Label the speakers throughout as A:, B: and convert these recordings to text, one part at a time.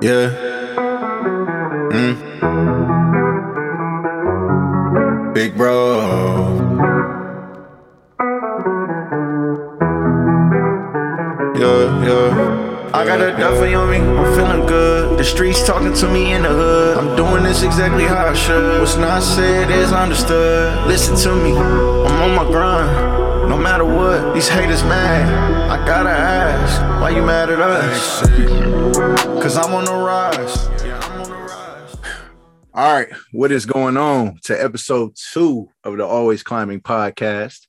A: Yeah. Mm. Big bro. Yeah, yeah. I got a duffy on me, I'm feeling good. The streets talking to me in the hood. I'm doing this exactly how I should. What's not said is understood. Listen to me, I'm on my grind. No matter what, these haters mad. I gotta ask, why you mad at us? Cause I'm on the rise. Yeah, I'm on the rise. All right, what is going on to episode two of the Always Climbing podcast?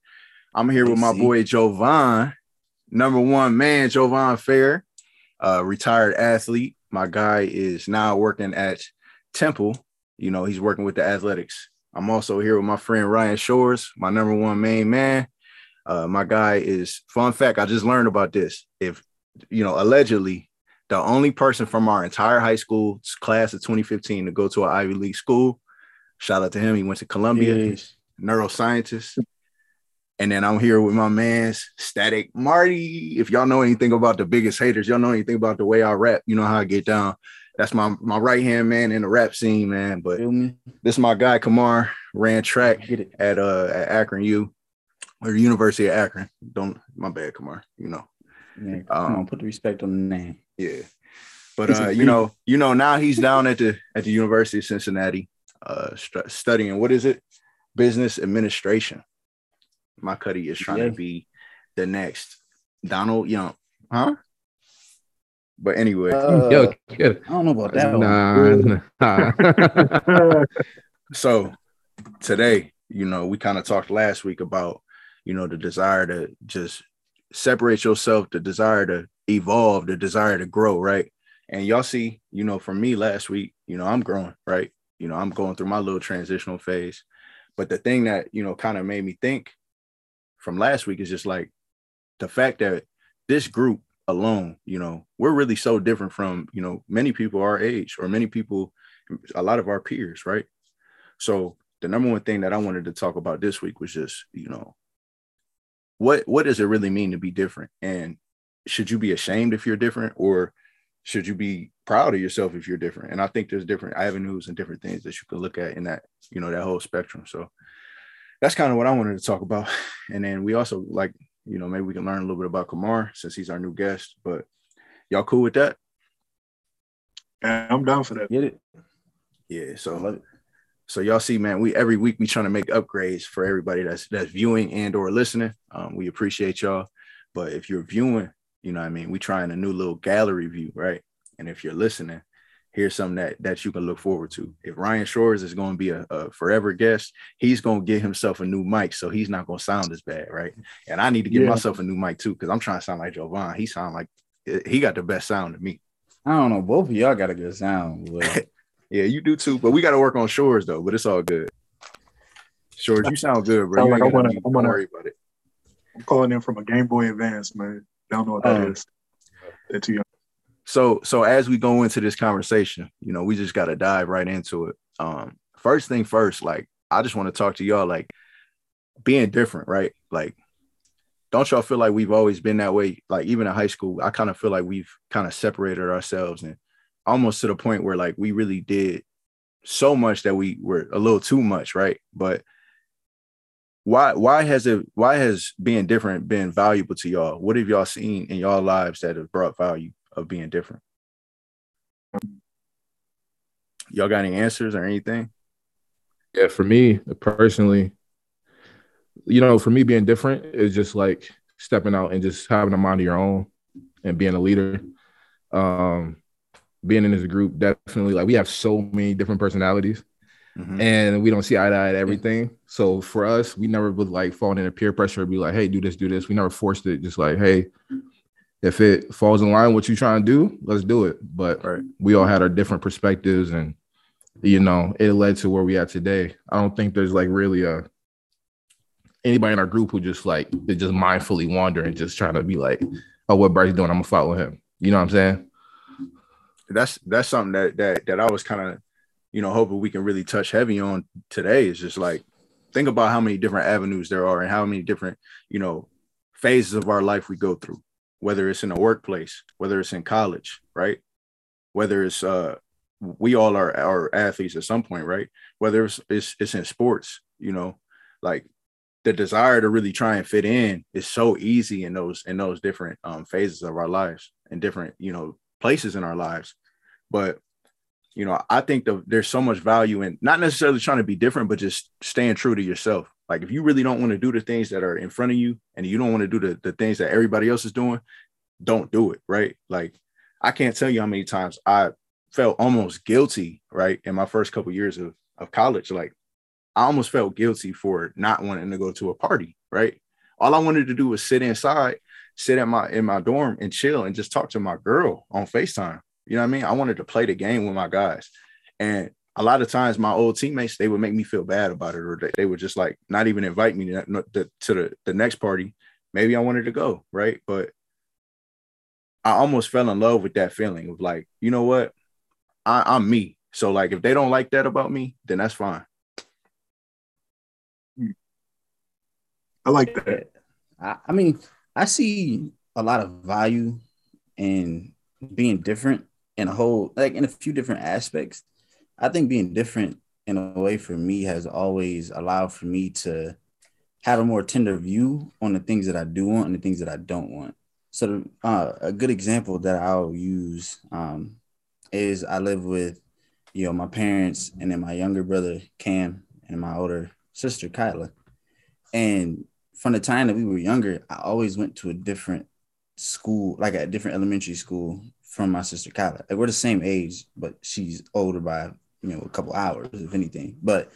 A: I'm here with my boy Jovan, number one man, Jovan Fair, uh, retired athlete. My guy is now working at Temple. You know, he's working with the athletics. I'm also here with my friend Ryan Shores, my number one main man. Uh, my guy is fun fact. I just learned about this. If you know, allegedly, the only person from our entire high school class of 2015 to go to an Ivy League school. Shout out to him. He went to Columbia,
B: Yes.
A: neuroscientist. And then I'm here with my man's Static Marty. If y'all know anything about the biggest haters, y'all know anything about the way I rap, you know how I get down. That's my my right hand man in the rap scene, man. But this is my guy Kamar, ran track at uh at Akron U or University of Akron. Don't my bad, Kamar. You know.
B: Yeah, come
A: Um,
B: on, put the respect on the name.
A: Yeah. But uh, you know, you know, now he's down at the at the University of Cincinnati, uh stu- studying what is it? Business administration. My cuddy is trying
B: Yeah.
A: to be the next Donald Young, huh? But anyway,
B: Uh,
C: Yo, kid.
B: I don't know about that one.
C: Nah, nah.
A: so today, you know, we kind of talked last week about, you know, the desire to just separate yourself, the desire to evolve, the desire to grow, right? And y'all see, you know, for me last week, you know, I'm growing, right? You know, I'm going through my little transitional phase. But the thing that, you know, kind of made me think from last week is just like the fact that this group alone, you know, we're really so different from, you know, many people our age or many people, a lot of our peers, right? So the number one thing that I wanted to talk about this week was just, you know, what what does it really mean to be different? And should you be ashamed if you're different or should you be proud of yourself if you're different? And I think there's different avenues and different things that you could look at in that, you know, that whole spectrum. So that's kind of what I wanted to talk about. And then we also like, you know, maybe we can learn a little bit about Kamar since he's our new guest. But y'all cool with that?
D: I'm down for that.
B: Get it?
A: Yeah.
B: I
A: So
B: love it.
A: So y'all see, man, we every week we trying to make upgrades for everybody that's that's viewing and or listening. Um, we appreciate y'all. But if you're viewing, you know what I mean, we trying a new little gallery view, right? And if you're listening, here's something that that you can look forward to. If Ryan Shores is going to be a, a forever guest, he's going to get himself a new mic, so he's not going to sound as bad, right? And I need to get
D: Yeah.
A: myself a new mic too, because I'm trying to sound like Jovan. He sound like he got the best sound to me.
B: I don't know. Both of y'all got a good sound. but
A: Yeah, you do too, but we got to work on Shores though. But it's all good. Shores, you sound good, bro.
D: Sound like I I
A: don't
D: wanna-
A: worry about it.
D: I'm calling in from a Game Boy Advance, man. Don't know what that
B: Oh.
D: is. Too young.
A: So, so as we go into this conversation, you know, we just got to dive right into it. Um, first thing first, like I just want to talk to y'all, like being different, right? Like, don't y'all feel like we've always been that way? Like even in high school, I kind of feel like we've kind of separated ourselves and almost to the point where like we really did so much that we were a little too much, right? But why why has it why has being different been valuable to y'all? What have y'all seen in y'all lives that have brought value of being different? Y'all got any answers or anything?
C: yeah, for me personally, you know, for me being different is just like stepping out and just having a mind of your own and being a leader. Um, being in this group, definitely like we have so many different personalities
A: Mhm.
C: and we don't see eye to eye at everything. So for us, we never would like fall into peer pressure and be like, hey, do this, do this. We never forced it. Just like, hey, if it falls in line with what you trying to do, let's do it. But
A: Right.
C: we all had our different perspectives and you know, it led to where we are today. I don't think there's like really a anybody in our group who just like is just mindfully wandering, just trying to be like, oh, what Bryce doing? I'm gonna follow him. You know what I'm saying?
A: That's that's something that that that I was kind of, you know, hoping we can really touch heavy on today. Is just like think about how many different avenues there are and how many different, you know, phases of our life we go through, whether it's in a workplace, whether it's in college, right? whether it's uh we all are are athletes at some point, right? Whether it's it's, it's in sports, you know, like the desire to really try and fit in is so easy in those in those different um, phases of our lives and different you know places in our lives but you know i think the, there's so much value in not necessarily trying to be different but just staying true to yourself like if you really don't want to do the things that are in front of you and you don't want to do the, the things that everybody else is doing don't do it right like i can't tell you how many times i felt almost guilty right in my first couple years of, of college like I almost felt guilty for not wanting to go to a party, right? All I wanted to do was sit inside, sit at my in my dorm and chill and just talk to my girl on FaceTime. You know what I mean? I wanted to play the game with my guys. And a lot of times my old teammates, they would make me feel bad about it, or they, they would just like not even invite me to, to, to the, the next party. Maybe I wanted to go, right? But I almost fell in love with that feeling of like, you know what? I, I'm me. So like if they don't like that about me, then that's fine.
D: I like that.
B: I, I mean, I see a lot of value in being different in a whole, like in a few different aspects. I think being different in a way for me has always allowed for me to have a more tender view on the things that I do want and the things that I don't want. So, uh, a good example that I'll use um, is I live with, you know, my parents and then my younger brother Cam and my older sister Kyla. And from the time that we were younger, I always went to a different school, like a different elementary school from my sister Kyla. Like we're the same age, but she's older by you know a couple hours, if anything. But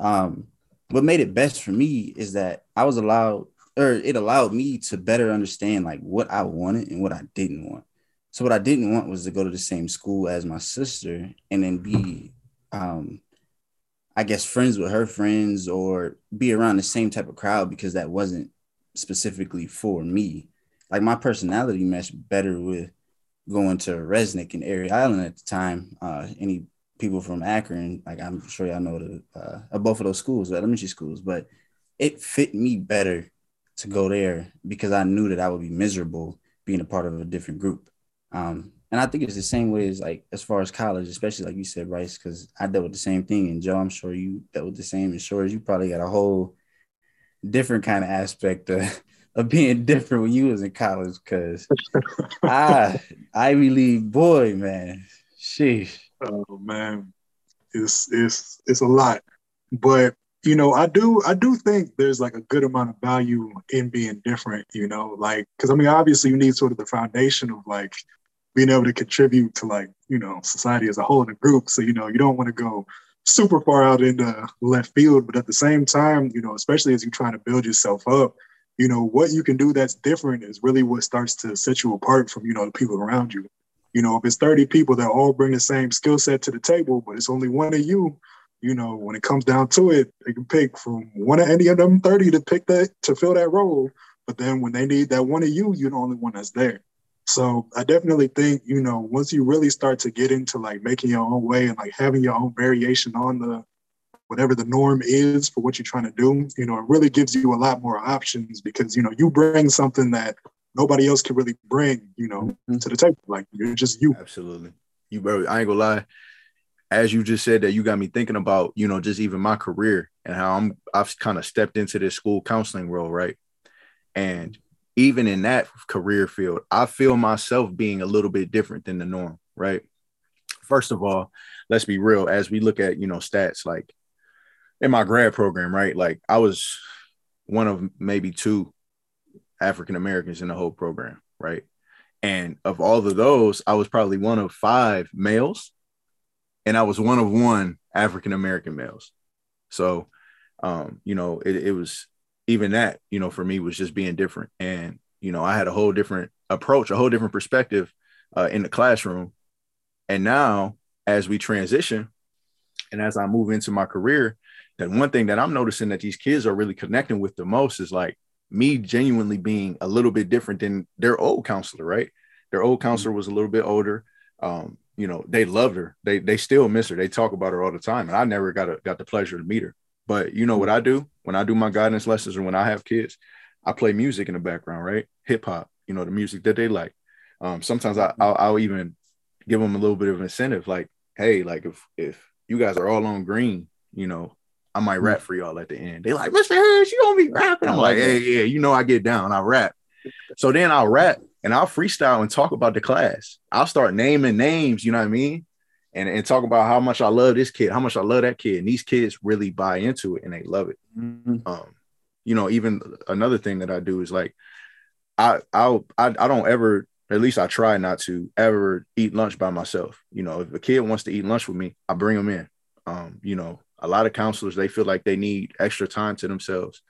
B: um, what made it best for me is that I was allowed, or it allowed me to better understand like what I wanted and what I didn't want. So what I didn't want was to go to the same school as my sister and then be um, I guess friends with her friends or be around the same type of crowd because that wasn't specifically for me. Like my personality meshed better with going to Resnik and Erie Island at the time. Uh, any people from Akron, like I'm sure y'all know the uh, both of those schools, elementary schools, but it fit me better to go there because I knew that I would be miserable being a part of a different group. Um, and I think it's the same way as like as far as college, especially like you said, Rice, because I dealt with the same thing. And Joe, I'm sure you dealt with the same. And sure you probably got a whole different kind of aspect of, of being different when you was in college. Cause I Ivy League boy, man. Sheesh.
D: Oh man. It's it's it's a lot. But you know, I do I do think there's like a good amount of value in being different, you know, like because I mean obviously you need sort of the foundation of like being able to contribute to like you know society as a whole in a group so you know you don't want to go super far out into left field but at the same time you know especially as you're trying to build yourself up you know what you can do that's different is really what starts to set you apart from you know the people around you. You know if it's 30 people that all bring the same skill set to the table but it's only one of you you know when it comes down to it they can pick from one of any of them 30 to pick that to fill that role. But then when they need that one of you you're the only one that's there. So I definitely think, you know, once you really start to get into like making your own way and like having your own variation on the whatever the norm is for what you're trying to do, you know, it really gives you a lot more options because, you know, you bring something that nobody else can really bring, you know, mm-hmm. to the table. Like you're just you.
A: Absolutely. You bro, I ain't gonna lie. As you just said that you got me thinking about, you know, just even my career and how I'm I've kind of stepped into this school counseling role, right? And even in that career field, I feel myself being a little bit different than the norm, right? First of all, let's be real. As we look at, you know, stats, like in my grad program, right? Like I was one of maybe two African Americans in the whole program, right? And of all of those, I was probably one of five males, and I was one of one African American males. So, um, you know, it, it was even that, you know, for me was just being different. And, you know, I had a whole different approach, a whole different perspective uh, in the classroom. And now, as we transition and as I move into my career, then one thing that I'm noticing that these kids are really connecting with the most is like me genuinely being a little bit different than their old counselor, right? Their old counselor was a little bit older. Um, you know, they loved her. They they still miss her. They talk about her all the time. And I never got a, got the pleasure to meet her. But you know what I do when I do my guidance lessons or when I have kids, I play music in the background, right? Hip hop, you know, the music that they like. Um, sometimes I, I'll, I'll even give them a little bit of incentive. Like, hey, like if if you guys are all on green, you know, I might rap for y'all at the end. They like, Mr. Harris, you gonna be rapping? I'm like, hey, yeah, you know, I get down, I rap. So then I'll rap and I'll freestyle and talk about the class. I'll start naming names, you know what I mean? And, and talk about how much I love this kid, how much I love that kid. And these kids really buy into it and they love it. Mm-hmm. Um, you know, even another thing that I do is like I I, I don't ever at least I try not to ever eat lunch by myself. You know, if a kid wants to eat lunch with me, I bring them in. Um, you know, a lot of counselors they feel like they need extra time to themselves.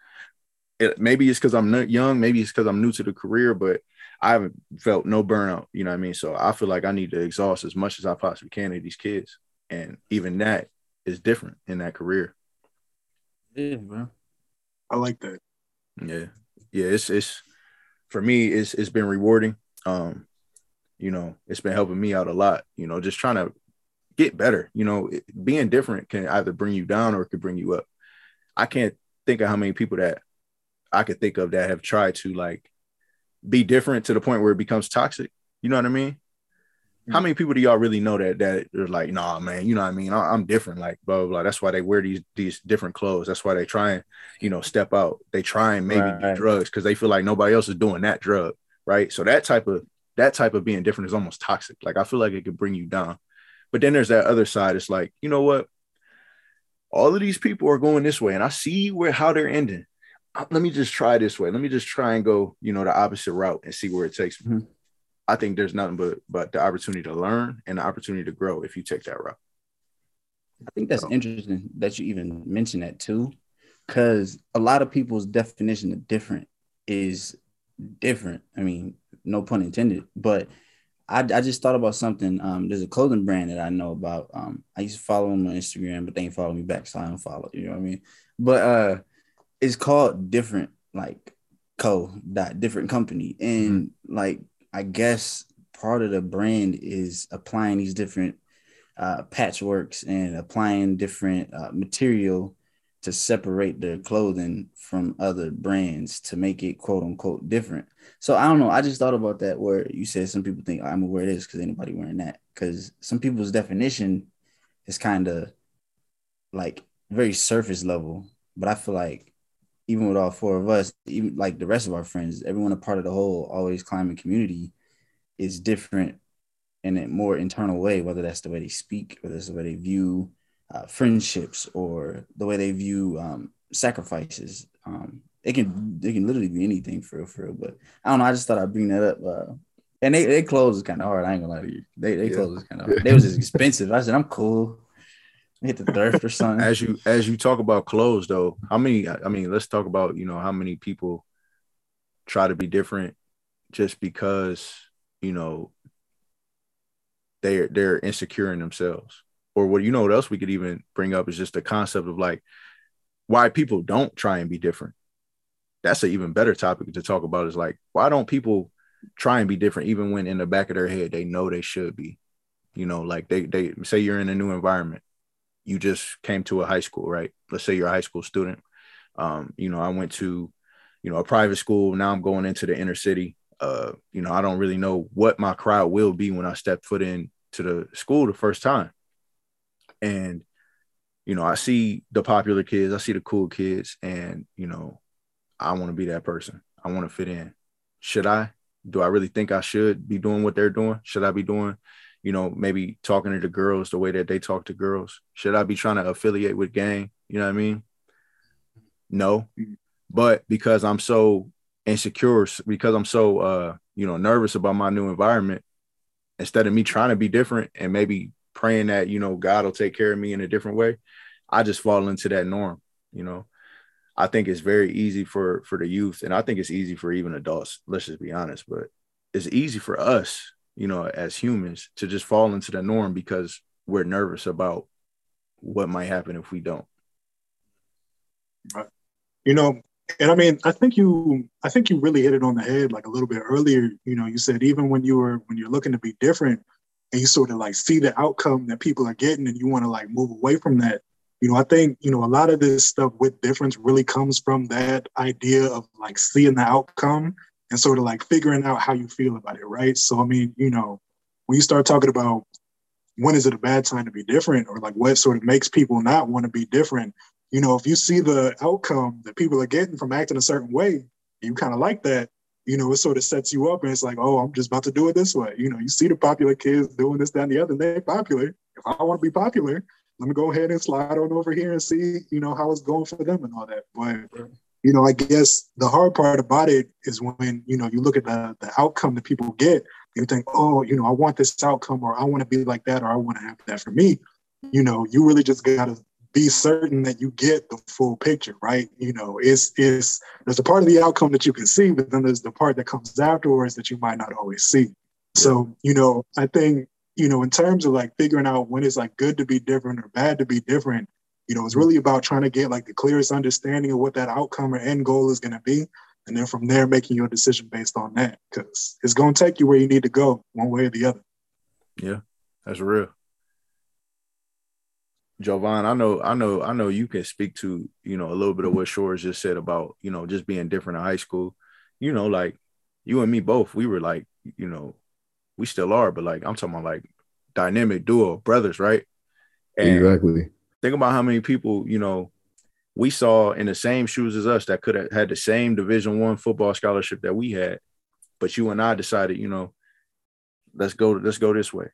A: It, maybe it's because I'm young, maybe it's because I'm new to the career, but I haven't felt no burnout. You know what I mean? So I feel like I need to exhaust as much as I possibly can of these kids, and even that is different in that career.
B: Yeah, bro.
D: I like that.
A: Yeah, yeah. It's it's for me. It's it's been rewarding. Um, you know, it's been helping me out a lot. You know, just trying to get better. You know, it, being different can either bring you down or it could bring you up. I can't think of how many people that I could think of that have tried to like be different to the point where it becomes toxic. You know what I mean? How mm-hmm. many people do y'all really know that that are like, nah, man, you know what I mean? I, am different, like blah, blah blah. That's why they wear these these different clothes. That's why they try and you know step out. They try and maybe right. do drugs because they feel like nobody else is doing that drug, right? So that type of that type of being different is almost toxic. Like I feel like it could bring you down. But then there's that other side. It's like, you know what? All of these people are going this way, and I see where how they're ending. Uh, let me just try this way. Let me just try and go, you know, the opposite route and see where it takes me. Mm-hmm. I think there's nothing but but the opportunity to learn and the opportunity to grow if you take that route.
B: I think that's so. interesting that you even mention that too, because a lot of people's definition of different is different. I mean, no pun intended, but I, I just thought about something. Um, there's a clothing brand that I know about. Um, I used to follow them on Instagram, but they ain't follow me back, so I don't follow. You know what I mean? But uh, it's called different, like co dot different company, and mm-hmm. like I guess part of the brand is applying these different uh, patchworks and applying different uh, material to separate their clothing from other brands to make it quote unquote different. So I don't know. I just thought about that where you said some people think oh, I'm gonna wear this because anybody wearing that. Because some people's definition is kind of like very surface level. But I feel like even with all four of us, even like the rest of our friends, everyone a part of the whole always climbing community is different in a more internal way, whether that's the way they speak or that's the way they view uh, friendships or the way they view um, sacrifices. Um, it can it can literally be anything for real, for real. But I don't know. I just thought I'd bring that up. Uh, and they, they clothes is kind of hard. I ain't gonna lie to you. They they yeah. clothes is kind of hard. They was just expensive. I said I'm cool I hit the thrift or something.
A: As you as you talk about clothes though, how many I mean, let's talk about, you know, how many people try to be different just because, you know, they're they're insecure in themselves. Or what you know what else we could even bring up is just the concept of like why people don't try and be different. That's an even better topic to talk about is like why don't people try and be different even when in the back of their head they know they should be. You know, like they they say you're in a new environment you just came to a high school, right? Let's say you're a high school student. Um, you know, I went to, you know, a private school. Now I'm going into the inner city. Uh, you know, I don't really know what my crowd will be when I step foot in to the school the first time. And, you know, I see the popular kids, I see the cool kids, and you know, I want to be that person. I want to fit in. Should I? Do I really think I should be doing what they're doing? Should I be doing you know, maybe talking to the girls the way that they talk to girls? Should I be trying to affiliate with gang? You know what I mean? No. But because I'm so insecure, because I'm so uh, you know, nervous about my new environment, instead of me trying to be different and maybe praying that, you know, God will take care of me in a different way, I just fall into that norm, you know. I think it's very easy for for the youth, and I think it's easy for even adults. Let's just be honest, but it's easy for us you know, as humans to just fall into the norm because we're nervous about what might happen if we don't.
D: You know, and I mean, I think you, I think you really hit it on the head like a little bit earlier. You know, you said even when you were when you're looking to be different, and you sort of like see the outcome that people are getting, and you want to like move away from that. You know, I think you know a lot of this stuff with difference really comes from that idea of like seeing the outcome and sort of like figuring out how you feel about it, right? So I mean, you know, when you start talking about when is it a bad time to be different or like what sort of makes people not want to be different, you know, if you see the outcome that people are getting from acting a certain way, you kind of like that, you know, it sort of sets you up and it's like, oh, I'm just about to do it this way. You know, you see the popular kids doing this, that, and the other, and they're popular. If I want to be popular, let me go ahead and slide on over here and see, you know, how it's going for them and all that. But you know, I guess the hard part about it is when, you know, you look at the, the outcome that people get, you think, oh, you know, I want this outcome or I want to be like that or I want to have that for me. You know, you really just got to be certain that you get the full picture, right? You know, it's, it's, there's a part of the outcome that you can see, but then there's the part that comes afterwards that you might not always see. So, you know, I think, you know, in terms of like figuring out when it's like good to be different or bad to be different, you know, it's really about trying to get like the clearest understanding of what that outcome or end goal is going to be. And then from there, making your decision based on that because it's going to take you where you need to go one way or the other.
A: Yeah, that's real. Jovan, I know, I know, I know you can speak to, you know, a little bit of what Shores just said about, you know, just being different in high school. You know, like you and me both, we were like, you know, we still are, but like I'm talking about like dynamic duo brothers, right?
C: And exactly
A: think about how many people you know we saw in the same shoes as us that could have had the same division one football scholarship that we had but you and i decided you know let's go let's go this way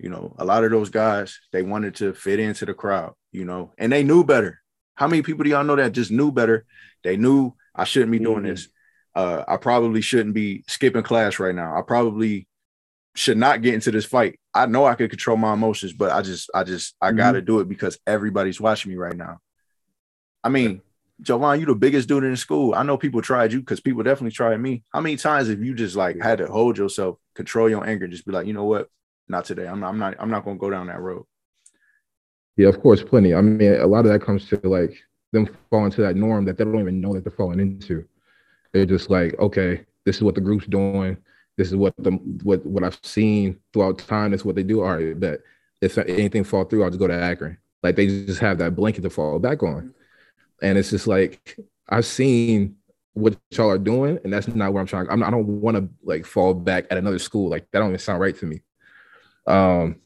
A: you know a lot of those guys they wanted to fit into the crowd you know and they knew better how many people do y'all know that just knew better they knew i shouldn't be doing mm-hmm. this uh, i probably shouldn't be skipping class right now i probably should not get into this fight. I know I could control my emotions, but I just, I just, I mm-hmm. got to do it because everybody's watching me right now. I mean, Jovan, you the biggest dude in the school. I know people tried you because people definitely tried me. How many times have you just like had to hold yourself, control your anger, just be like, you know what, not today. I'm not, I'm not, I'm not going to go down that road.
C: Yeah, of course, plenty. I mean, a lot of that comes to like them falling into that norm that they don't even know that they're falling into. They're just like, okay, this is what the group's doing this is what the what what I've seen throughout time. Is what they do. All right, that if anything fall through, I'll just go to Akron. Like they just have that blanket to fall back on, and it's just like I've seen what y'all are doing, and that's not where I'm trying. I'm, I don't want to like fall back at another school. Like that don't even sound right to me. Um,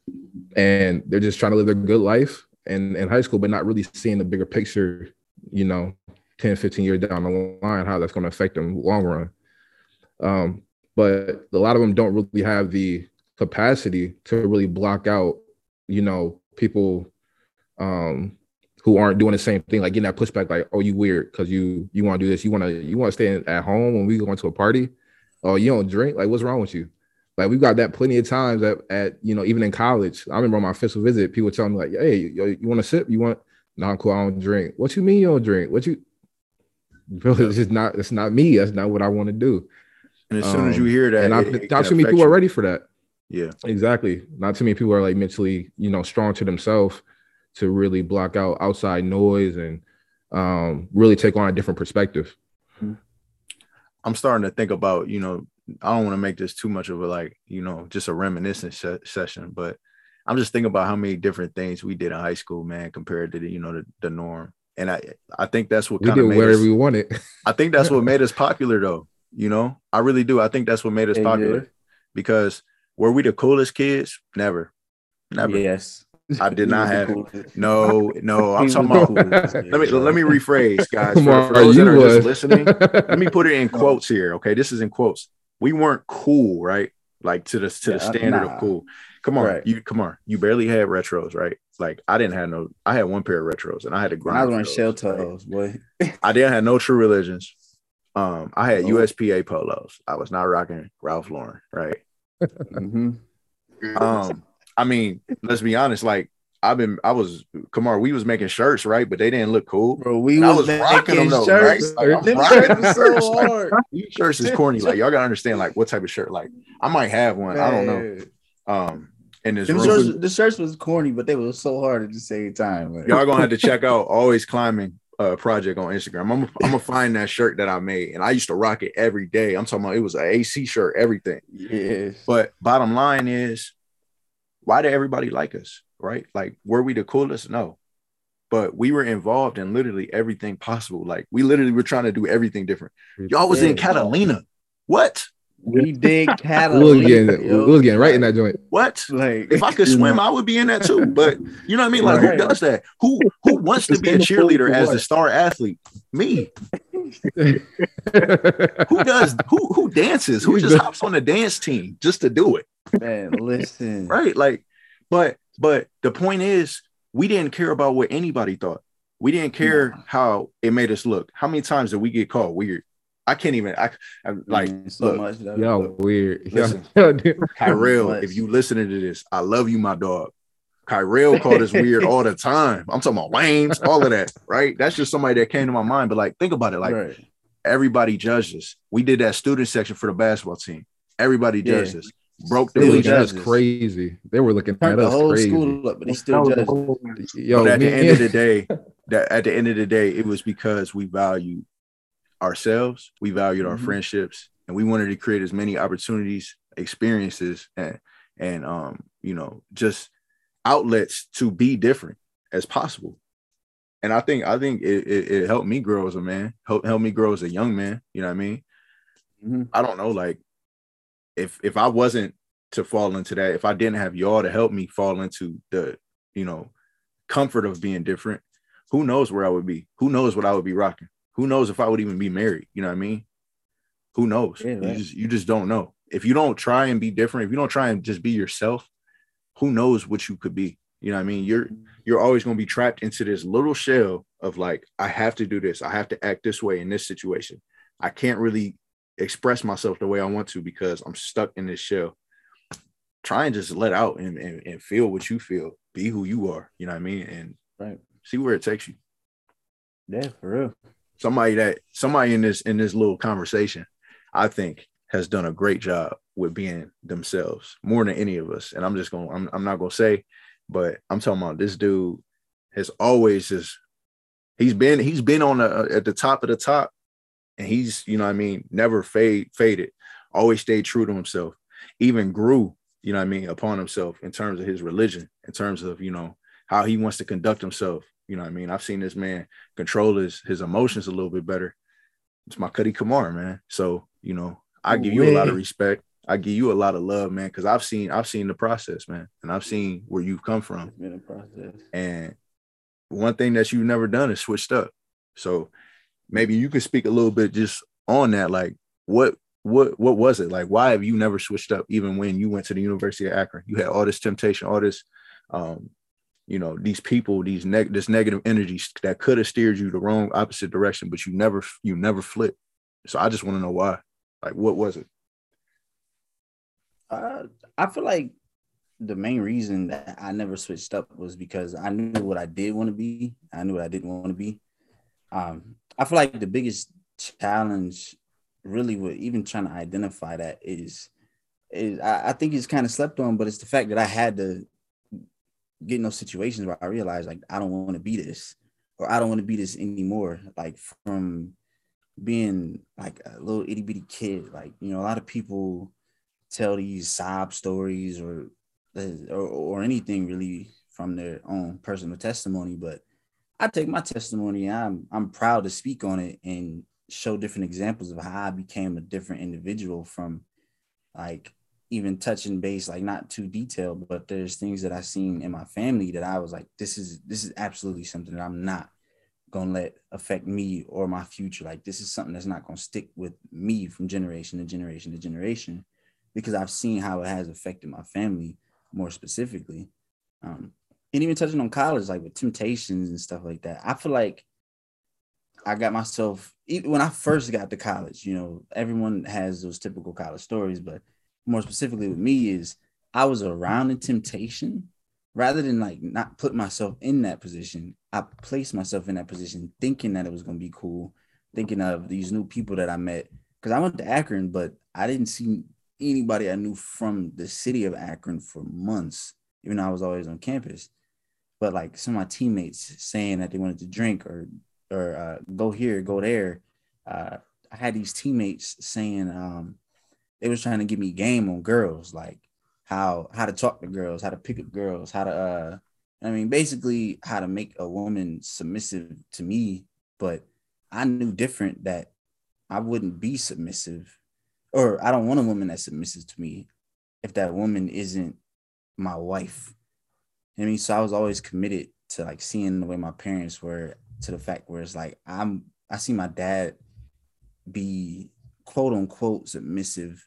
C: and they're just trying to live their good life and in high school, but not really seeing the bigger picture. You know, 10, 15 years down the line, how that's going to affect them long run. Um, but a lot of them don't really have the capacity to really block out, you know, people um who aren't doing the same thing, like getting that pushback, like, oh, you weird because you you want to do this, you want to you want to stay at home when we go into a party. Oh, you don't drink, like, what's wrong with you? Like we've got that plenty of times at, at you know even in college. I remember on my official visit, people telling me like, "Hey, you, you want to sip? You want? No, cool. I don't drink. What you mean you don't drink? What you? Bro, it's just not. It's not me. That's not what I want to do.
A: And as soon um, as you hear that,
C: and it, it not too many people you. are ready for that.
A: Yeah,
C: exactly. Not too many people are like mentally, you know, strong to themselves to really block out outside noise and um, really take on a different perspective.
A: I'm starting to think about, you know, I don't want to make this too much of a like, you know, just a reminiscence se- session, but I'm just thinking about how many different things we did in high school, man, compared to the, you know, the, the norm. And I, I think that's what
C: we did whatever us, we wanted.
A: I think that's what made us popular, though. You know, I really do. I think that's what made us popular yeah. because were we the coolest kids? Never, never.
B: Yes.
A: I did not have no, no. I'm talking about. let me let me rephrase, guys. For, for those that are just listening, let me put it in quotes here. Okay, this is in quotes. We weren't cool, right? Like to the to yeah, the standard nah. of cool. Come on, right. you come on. You barely had retros, right? Like I didn't have no. I had one pair of retros, and I had to grind.
B: I was wearing shell toes, boy.
A: I didn't have no true religions. Um, I had oh. USPA polos. I was not rocking Ralph Lauren, right? mm-hmm. Um, I mean, let's be honest. Like I've been, I was Kamar. We was making shirts, right? But they didn't look cool.
B: Bro, we was, was rocking them though,
A: shirts. Right? Like, I'm rocking the shirts. So hard. Shirts is corny. Like y'all gotta understand, like what type of shirt. Like I might have one. Man. I don't know. Um, and this
B: shirts, the shirts was corny, but they were so hard at the same time.
A: Like. Y'all gonna have to check out always climbing uh, project on Instagram. I'm gonna, I'm gonna find that shirt that I made, and I used to rock it every day. I'm talking about it was an AC shirt, everything.
B: Yes.
A: But bottom line is, why did everybody like us? Right? Like, were we the coolest? No. But we were involved in literally everything possible. Like, we literally were trying to do everything different. Y'all was in Catalina. What?
B: We did
C: We
B: catalog.
C: was getting, we was getting right in that joint.
A: What?
B: Like
A: If I could swim, I would be in that too. But you know what I mean? Like,
B: Right.
A: who does that? Who who wants to be a
D: in the pool
A: cheerleader as the star athlete? Me. Who does? Who who dances? Who just hops on the dance team just to do it?
B: man, listen.
A: Right? Like, but but the point is, we didn't care about what anybody thought. We didn't care
B: No.
A: how it made us look. How many times did we get called weird? I can't even. I, I mm, like
B: Man, so
A: look,
B: much. though.
C: Y'all weird.
A: Listen.
C: y'all
A: Kyrell,
B: Much.
A: if you listening to this, I love you, my dog. Kyrell called us weird all the time. I'm talking about lanes, all of that, right? That's just somebody that came to my mind. But like, think about it. Like,
B: right.
A: everybody judges. We did that student section for the basketball team. Everybody
B: Yeah.
A: Judged us. Broke the
B: They
C: They
B: were
C: looking
A: bleachers.
C: at us
B: judges.
C: crazy. They were looking
B: Turned
C: at
B: the
C: us
B: whole
C: crazy.
B: school up, but they still judge.
C: Yo,
A: but at
C: me
A: the end of the day, that at the end of the day, it was because we valued ourselves, we valued our
B: Mhm.
A: friendships, and we wanted to create as many opportunities, experiences, and and um, you know, just outlets to be different as possible. And I think I think it, it, it helped me grow as a man, helped help me grow as a young man. You know what I mean?
B: Mhm.
A: I don't know, like if if I wasn't to fall into that, if I didn't have y'all to help me fall into the, you know, comfort of being different, who knows where I would be? Who knows what I would be rocking? Who knows if I would even be married? You know what I mean? Who knows?
B: Yeah,
A: You just you just don't know. If you don't try and be different, if you don't try and just be yourself, who knows what you could be? You know what I mean? You're you're always going to be trapped into this little shell of like, I have to do this. I have to act this way in this situation. I can't really express myself the way I want to because I'm stuck in this shell. Try and just let out and, and, and feel what you feel. Be who you are. You know what I mean? And
B: Right.
A: see where it takes you.
B: Yeah, for real.
A: Somebody that somebody in this in this little conversation, I think, has done a great job with being themselves more than any of us. And I'm just going, I'm, I'm not gonna say, but I'm talking about this dude has always just he's been he's been on the at the top of the top and he's you know what I mean never fade faded always stayed true to himself even grew you know what I mean upon himself in terms of his religion in terms of you know how he wants to conduct himself you know what I mean? I've seen this man control his his emotions a little bit better. It's my Cuddy Kamar man. So you know I give you a lot of respect. I give you a lot of love man because I've seen I've seen the process man and I've seen where you've come from.
B: It's been a process.
A: and one thing that you've never done is switched up. So maybe you could speak a little bit just on that. Like what what what was it? Like why have you never switched up even when you went to the University of Akron? You had all this temptation, all this um, you know, these people, these neg this negative energies that could have steered you the wrong opposite direction, but you never you never flipped. So I just want to know why. Like what was it?
B: Uh, I feel like the main reason that I never switched up was because I knew what I did want to be. I knew what I didn't want to be. Um, I feel like the biggest challenge, really, with even trying to identify that is, is I, I think it's kind of slept on, but it's the fact that I had to get in those situations where I realized like I don't want to be this, or I don't want to be this anymore. Like from being like a little itty bitty kid, like you know, a lot of people tell these sob stories or or, or anything really from their own personal testimony but i take my testimony i'm i'm proud to speak on it and show different examples of how i became a different individual from like even touching base like not too detailed but there's things that I've seen in my family that i was like this is this is absolutely something that i'm not gonna let affect me or my future like this is something that's not gonna stick with me from generation to generation to generation because I've seen how it has affected my family more specifically. Um, and even touching on college, like with temptations and stuff like that, I feel like I got myself even when I first got to college. You know, everyone has those typical college stories, but more specifically with me is I was around the temptation rather than like not put myself in that position. I placed myself in that position thinking that it was gonna be cool, thinking of these new people that I met. Because I went to Akron, but I didn't see anybody I knew from the city of Akron for months, even though I was always on campus. But like some of my teammates saying that they wanted to drink or or uh, go here, go there. Uh, I had these teammates saying um, they was trying to give me game on girls, like how how to talk to girls, how to pick up girls, how to uh, I mean, basically how to make a woman submissive to me. But I knew different that I wouldn't be submissive or I don't want a woman that's submissive to me if that woman isn't my wife. I mean, so I was always committed to like seeing the way my parents were to the fact where it's like I'm I see my dad be quote unquote submissive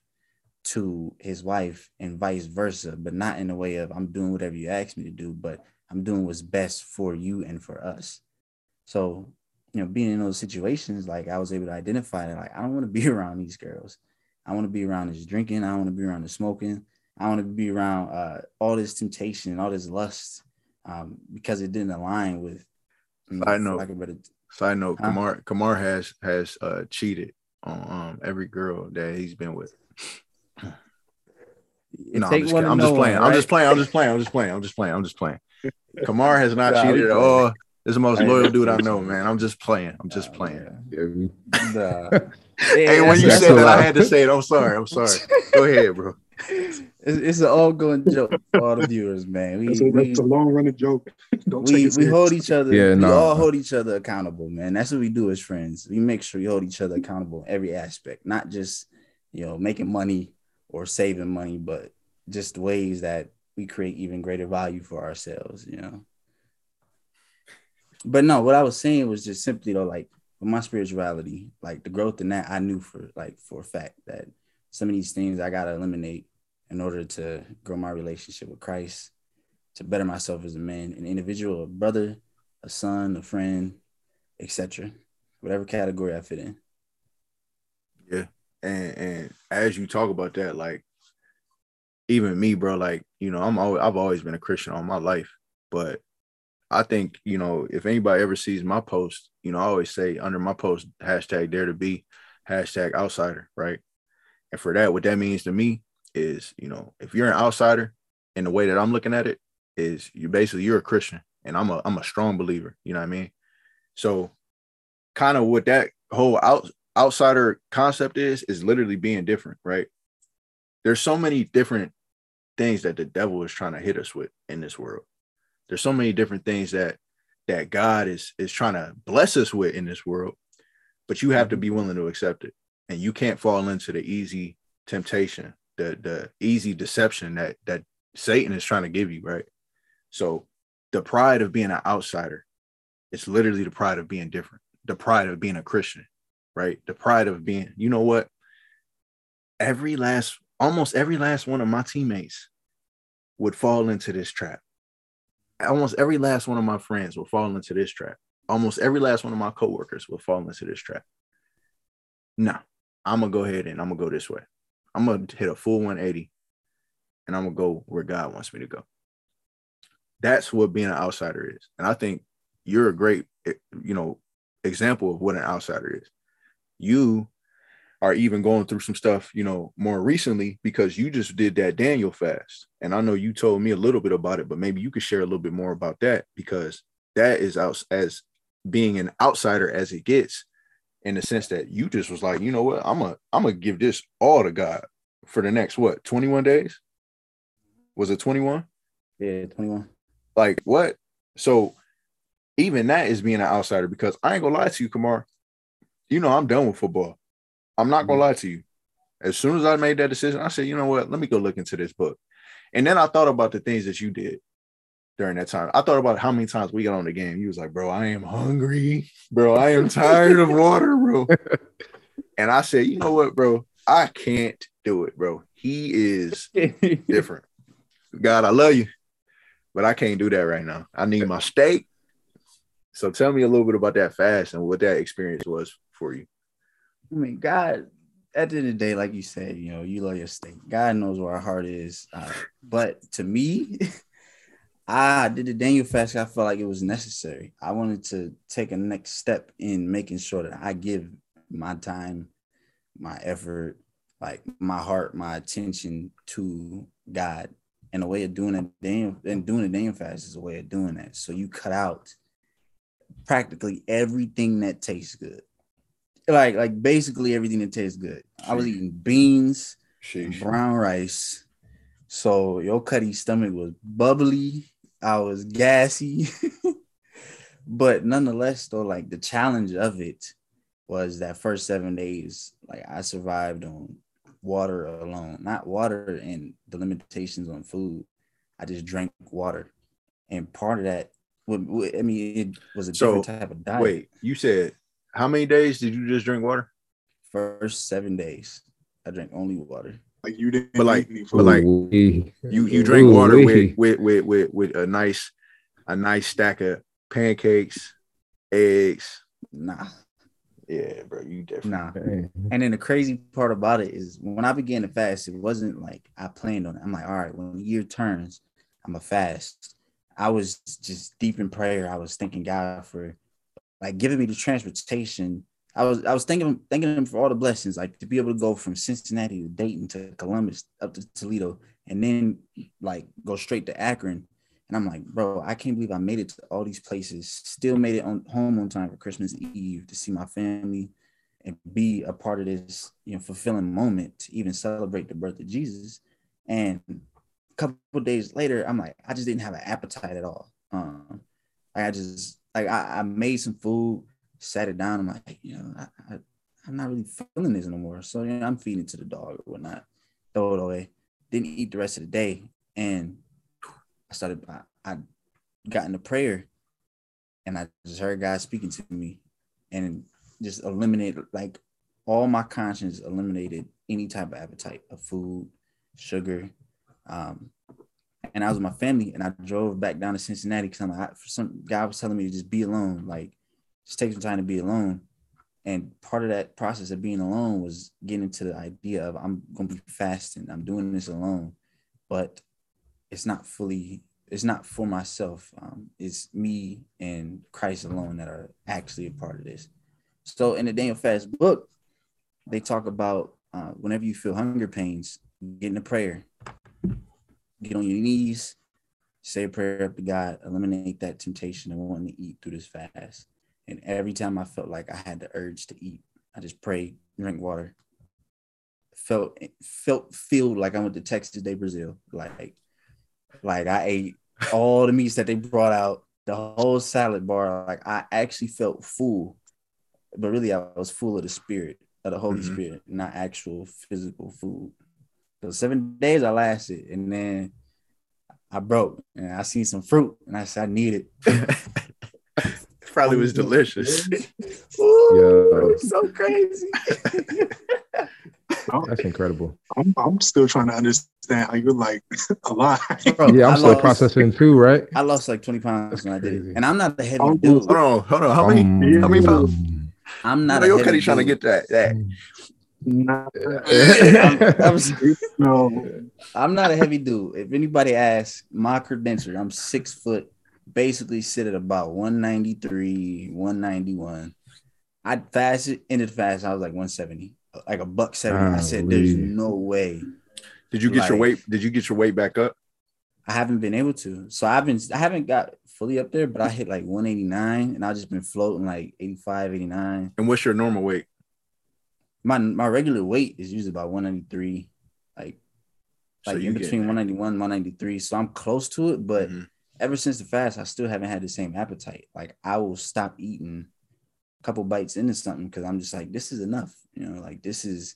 B: to his wife and vice versa, but not in a way of I'm doing whatever you ask me to do, but I'm doing what's best for you and for us. So, you know, being in those situations, like I was able to identify that, like, I don't want to be around these girls. I want to be around this drinking. I want to be around the smoking. I want to be around uh, all this temptation and all this lust um, because it didn't align with.
A: You know, Side note. Like better, Side note. Huh? Kamar Kamar has has uh, cheated on um, every girl that he's been with. no, I'm just, I'm just playing. One, right? I'm just playing. I'm just playing. I'm just playing. I'm just playing. I'm just playing. Kamar has not cheated at all. This is the most loyal dude I know, man. I'm just playing. I'm just playing. Nah. hey, when you said that, I had to say it. I'm sorry. I'm sorry. Go ahead, bro.
B: It's, it's an ongoing joke for all the viewers, man.
D: We, it's, a, we, it's a long running joke.
B: Don't we we hold each other. Yeah, we no. all hold each other accountable, man. That's what we do as friends. We make sure we hold each other accountable in every aspect, not just you know making money or saving money, but just ways that we create even greater value for ourselves. You know. But no, what I was saying was just simply though, like with my spirituality, like the growth in that, I knew for like for a fact that some of these things I gotta eliminate in order to grow my relationship with Christ, to better myself as a man, an individual, a brother, a son, a friend, etc. Whatever category I fit in.
A: Yeah. And and as you talk about that, like even me, bro, like, you know, I'm always I've always been a Christian all my life, but I think, you know, if anybody ever sees my post, you know, I always say under my post, hashtag dare to be, hashtag outsider, right? And for that, what that means to me is, you know, if you're an outsider in the way that I'm looking at it, is you basically you're a Christian and I'm a I'm a strong believer, you know what I mean? So kind of what that whole out outsider concept is is literally being different, right? There's so many different things that the devil is trying to hit us with in this world. There's so many different things that that God is is trying to bless us with in this world, but you have to mm-hmm. be willing to accept it, and you can't fall into the easy temptation, the the easy deception that that Satan is trying to give you, right? So, the pride of being an outsider, it's literally the pride of being different, the pride of being a Christian, right? The pride of being, you know what? Every last, almost every last one of my teammates would fall into this trap almost every last one of my friends will fall into this trap. Almost every last one of my coworkers will fall into this trap. No, I'm gonna go ahead and I'm gonna go this way. I'm gonna hit a full 180 and I'm gonna go where God wants me to go. That's what being an outsider is. And I think you're a great, eh, you know, example of what an outsider is. You are even going through some stuff, you know, more recently because you just did that Daniel fast. And I know you told me a little bit about it, but maybe you could share a little bit more about that because that is out as being an outsider as it gets in the sense that you just was like, you know what, I'm a I'm gonna give this all to God for the next what 21 days? Was it 21?
B: Yeah, 21.
A: Like what? So even that is being an outsider because I ain't gonna lie to you, Kamar. You know, I'm done with football. I'm not gonna mm-hmm. lie to you. As soon as I made that decision, I said, you know what? Let me go look into this book. And then I thought about the things that you did during that time. I thought about how many times we got on the game. He was like, bro, I am hungry, bro. I am tired of water, bro. and I said, you know what, bro? I can't do it, bro. He is different. God, I love you, but I can't do that right now. I need my steak. So tell me a little bit about that fast and what that experience was for you.
B: I mean, God, at the end of the day, like you said, you know, you love your steak. God knows where our heart is. Uh, but to me, I did the Daniel fast. I felt like it was necessary. I wanted to take a next step in making sure that I give my time, my effort, like my heart, my attention to God. And a way of doing it, Daniel, and doing a Daniel fast is a way of doing that. So you cut out practically everything that tastes good like like basically everything that tastes good. I was eating beans, brown rice. So your cutty stomach was bubbly. I was gassy. but nonetheless, though, like the challenge of it was that first seven days, like I survived on water alone, not water and the limitations on food. I just drank water, and part of that, I mean, it was a different type of diet.
A: Wait, you said how many days did you just drink water?
B: First seven days, I drank only water.
D: Like you didn't,
A: but like, but like you you drink water with, with with with with a nice a nice stack of pancakes, eggs.
B: Nah.
A: Yeah, bro, you different.
B: Nah. And then the crazy part about it is when I began to fast, it wasn't like I planned on it. I'm like, all right, when the year turns, I'm a fast. I was just deep in prayer. I was thanking God for like giving me the transportation I was I was thinking thanking him for all the blessings, like to be able to go from Cincinnati to Dayton to Columbus up to Toledo, and then like go straight to Akron. And I'm like, bro, I can't believe I made it to all these places, still made it on home on time for Christmas Eve to see my family and be a part of this, you know, fulfilling moment to even celebrate the birth of Jesus. And a couple days later, I'm like, I just didn't have an appetite at all. Um, I just like I, I made some food sat it down. I'm like, you know, I, I, am not really feeling this no more. So, you know, I'm feeding to the dog or whatnot, throw it away. Didn't eat the rest of the day. And I started, I, I got into prayer and I just heard God speaking to me and just eliminated, like, all my conscience eliminated any type of appetite of food, sugar. Um, and I was with my family and I drove back down to Cincinnati because I'm like, for some guy was telling me to just be alone. Like, just take some time to be alone. And part of that process of being alone was getting into the idea of I'm going to be fasting. I'm doing this alone, but it's not fully. It's not for myself. Um, it's me and Christ alone that are actually a part of this. So in the Daniel Fast book, they talk about uh, whenever you feel hunger pains, get in a prayer, get on your knees, say a prayer up to God, eliminate that temptation of wanting to eat through this fast. And every time I felt like I had the urge to eat, I just pray, drink water. Felt felt feel like I went to Texas de Brazil. Like like I ate all the meats that they brought out, the whole salad bar. Like I actually felt full, but really I was full of the spirit of the Holy mm-hmm. Spirit, not actual physical food. So seven days I lasted, and then I broke, and I seen some fruit, and I said I need it.
A: probably was delicious.
B: Ooh, yeah. so crazy.
C: That's incredible.
D: I'm, I'm still trying to understand how you're like a lot.
C: Bro, yeah, I'm I still lost, processing too, right?
B: I lost like 20 pounds when I did it. And I'm not the heavy oh, dude.
A: Hold on, hold on. How many um, how many pounds?
B: I'm not
A: you know, a heavy trying to get that. that.
B: I'm, I'm, no. I'm not a heavy dude. If anybody asks my credential, I'm six foot basically sit at about 193, 191. I fasted, ended fast. I was like 170, like a buck 70. Oh, I said, there's no way.
A: Did you get like, your weight? Did you get your weight back up?
B: I haven't been able to. So I've been, I haven't got fully up there, but I hit like 189 and I've just been floating like 85, 89.
A: And what's your normal weight?
B: My my regular weight is usually about 193, like like in between 191 193. So I'm close to it, but mm-hmm ever since the fast, I still haven't had the same appetite. Like I will stop eating a couple bites into something because I'm just like, this is enough. You know, like this is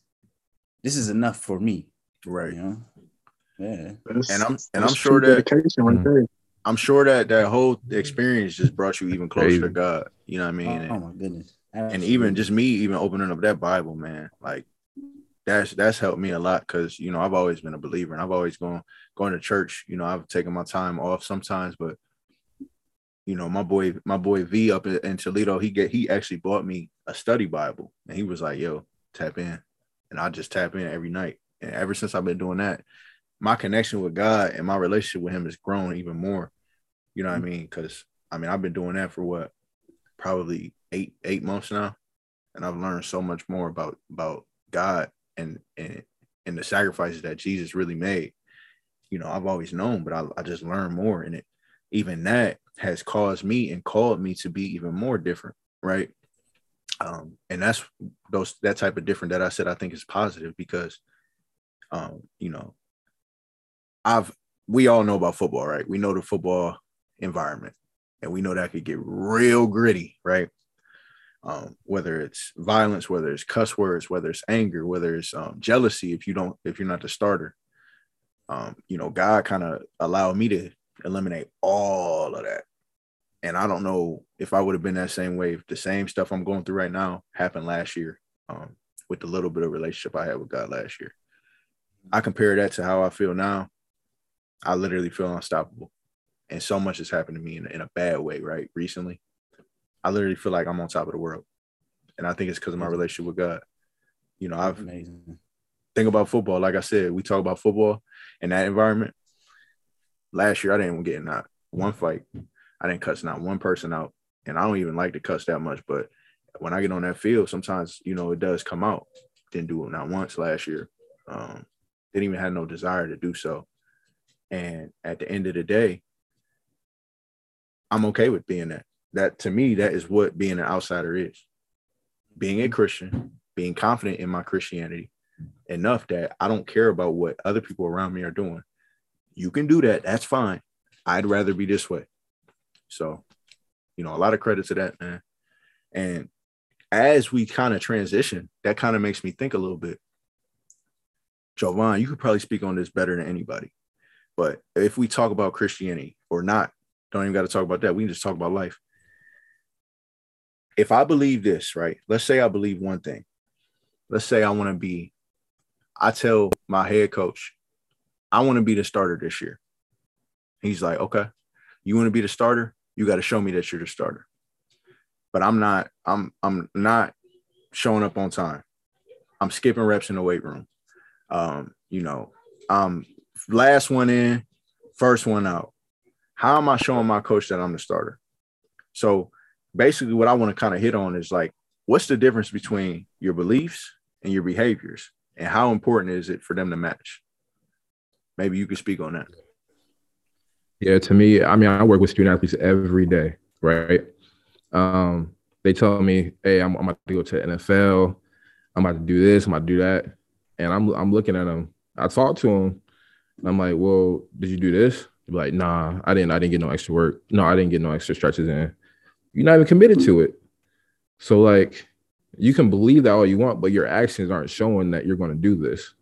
B: this is enough for me.
A: Right.
B: You know? Yeah.
A: and I'm and I'm sure that mm-hmm. I'm sure that that whole experience just brought you even closer Crazy. to God. You know what I mean?
B: Oh, oh my goodness.
A: Absolutely. And even just me even opening up that Bible, man, like that's that's helped me a lot because you know I've always been a believer and I've always gone going to church. You know I've taken my time off sometimes, but you know my boy my boy V up in, Toledo he get he actually bought me a study Bible and he was like, "Yo, tap in," and I just tap in every night. And ever since I've been doing that, my connection with God and my relationship with Him has grown even more. You know what I mean? Because I mean I've been doing that for what probably eight eight months now, and I've learned so much more about about God and and and the sacrifices that Jesus really made. You know, I've always known, but I, I just learned more in it. Even that has caused me and called me to be even more different, right? Um, and that's those that type of different that I said I think is positive because um, you know, I've we all know about football, right? We know the football environment and we know that could get real gritty, right? Um, whether it's violence, whether it's cuss words, whether it's anger, whether it's um, jealousy. If you don't, if you're not the starter, um, you know, God kind of allowed me to eliminate all of that. And I don't know if I would have been that same way if the same stuff I'm going through right now happened last year um, with the little bit of relationship I had with God last year. I compare that to how I feel now. I literally feel unstoppable. And so much has happened to me in, in a bad way, right? Recently. I literally feel like I'm on top of the world. And I think it's because of my relationship with God. You know, I've
B: Amazing.
A: think about football. Like I said, we talk about football in that environment. Last year, I didn't get in not one fight. I didn't cuss not one person out. And I don't even like to cuss that much. But when I get on that field, sometimes, you know, it does come out. Didn't do it not once last year. Um, didn't even have no desire to do so. And at the end of the day, I'm okay with being that. That to me, that is what being an outsider is. Being a Christian, being confident in my Christianity enough that I don't care about what other people around me are doing. You can do that. That's fine. I'd rather be this way. So, you know, a lot of credit to that, man. And as we kind of transition, that kind of makes me think a little bit. Jovan, you could probably speak on this better than anybody. But if we talk about Christianity or not, don't even got to talk about that. We can just talk about life. If I believe this, right? Let's say I believe one thing. Let's say I want to be, I tell my head coach, I want to be the starter this year. He's like, okay, you want to be the starter? You got to show me that you're the starter. But I'm not, I'm, I'm not showing up on time. I'm skipping reps in the weight room. Um, you know, I'm last one in, first one out. How am I showing my coach that I'm the starter? So basically, what I want to kind of hit on is like, what's the difference between your beliefs and your behaviors, and how important is it for them to match? Maybe you could speak on that.
C: Yeah, to me, I mean, I work with student athletes every day, right? Um, they tell me, "Hey, I'm, I'm about to go to NFL. I'm about to do this. I'm about to do that," and I'm I'm looking at them. I talk to them. I'm like, "Well, did you do this?" They're like, "Nah, I didn't. I didn't get no extra work. No, I didn't get no extra stretches in. You're not even committed to mm-hmm. it. So like, you can believe that all you want, but your actions aren't showing that you're going to do this.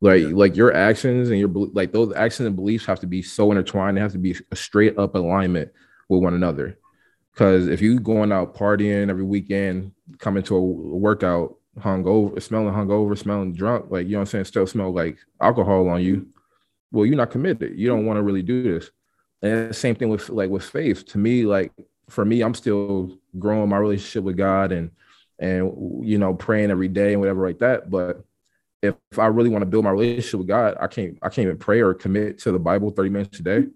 C: Like,
A: Yeah.
C: like your actions and your like those actions and beliefs have to be so intertwined. They have to be a straight up alignment with one another. Because if you going out partying every weekend, coming to a workout hungover, smelling hungover, smelling drunk, like you know what I'm saying, still smell like alcohol on you. Well, you're not committed. You don't want to really do this. And the same thing with like with faith. To me, like for me, I'm still growing my relationship with God and and you know praying every day and whatever like that. But if, I really want to build my relationship with God, I can't I can't even pray or commit to the Bible 30 minutes a day.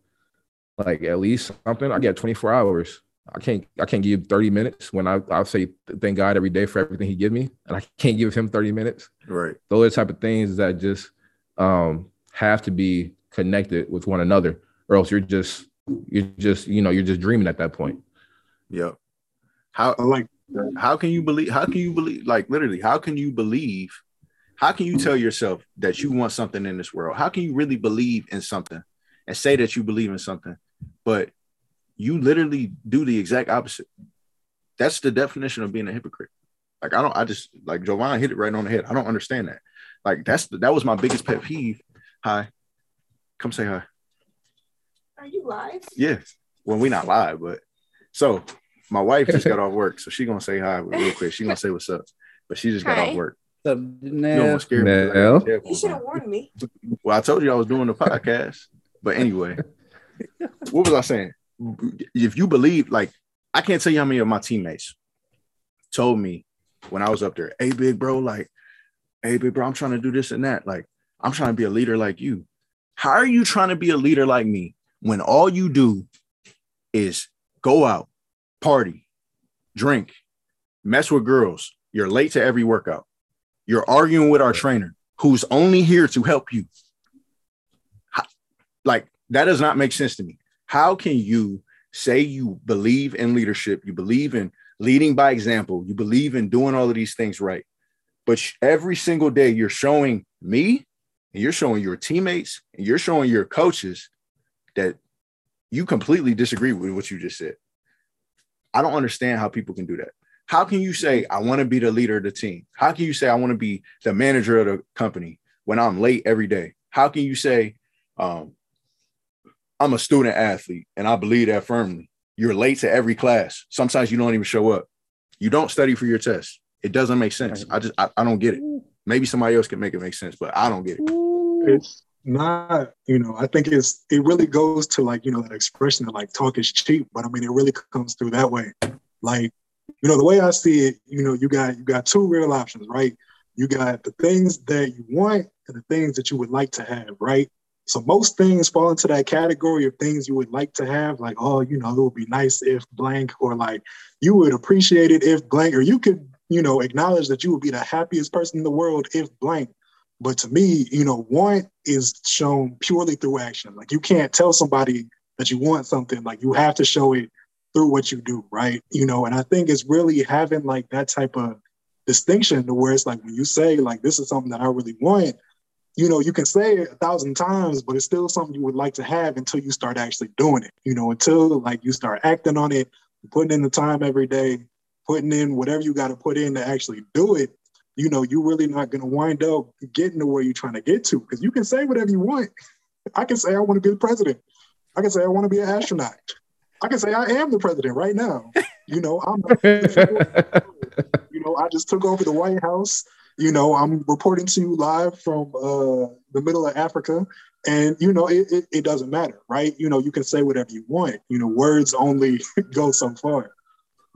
C: Like at least something. I get 24 hours. I can't I can't give 30 minutes when I I say thank God every day for everything He give me, and I can't give Him 30 minutes.
A: Right.
C: Those are the type of things that just um, have to be connected with one another, or else you're just you're just you know you're just dreaming at that point.
A: Yep. How
D: I like
A: how can you believe how can you believe like literally how can you believe how can you tell yourself that you want something in this world? How can you really believe in something and say that you believe in something but you literally do the exact opposite? That's the definition of being a hypocrite. Like i don't i just like jovan hit it right on the head. I don't understand that. Like that's the, that was my biggest pet peeve. Hi. Come say hi.
E: Are you live?
A: Yes. well we not live but so my wife just got off work so she gonna say hi real quick she gonna say what's up but she just got
E: Hi.
A: off work
B: What's up,
A: you
B: Janelle?
A: almost scared me 'cause I
C: Nell?
E: You should have warned me.
A: Well, I told you I was doing the podcast, but anyway, what was I saying? If you believe, like, I can't tell you how many of my teammates told me when I was up there, "Hey, big bro, like, hey, big bro, I'm trying to do this and that. Like, I'm trying to be a leader like you. How are you trying to be a leader like me when all you do is go out, party, drink, mess with girls? You're late to every workout. You're arguing with our trainer, who's only here to help you like that does not make sense to me. How can you say you believe in leadership, you believe in leading by example, you believe in doing all of these things right, but every single day you're showing me and you're showing your teammates and you're showing your coaches that you completely disagree with what you just said. I don't understand how people can do that. How can you say I want to be the leader of the team? How can you say I want to be the manager of the company when I'm late every day? How can you say um, I'm a student athlete and I believe that firmly? You're late to every class. Sometimes you don't even show up. You don't study for your test. It doesn't make sense. I just I, I don't get it. Maybe somebody else can make it make sense, but I don't get it.
D: It's not, you know, I think it's it really goes to like, you know, that expression of like talk is cheap, but I mean it really comes through that way. Like, you know, the way I see it, you know, you got you got two real options, right? You got the things that you want and the things that you would like to have, right? So most things fall into that category of things you would like to have, like, oh, you know, it would be nice if blank, or like you would appreciate it if blank, or you could, you know, acknowledge that you would be the happiest person in the world if blank. But to me, you know, want is shown purely through action. Like you can't tell somebody that you want something, like you have to show it through what you do, right? You know, and I think it's really having like that type of distinction to where it's like when you say like this is something that I really want, you know, you can say it a thousand times, but it's still something you would like to have until you start actually doing it. You know, until like you start acting on it, putting in the time every day, putting in whatever you got to put in to actually do it. You know, you're really not going to wind up getting to where you're trying to get to because you can say whatever you want. I can say I want to be the president. I can say I want to be an astronaut. I can say I am the president right now. You know, I'm. you know, I just took over the White House you know, I'm reporting to you live from uh, the middle of Africa, and you know, it, it, it, doesn't matter, right? You know, you can say whatever you want. You know, words only go so far.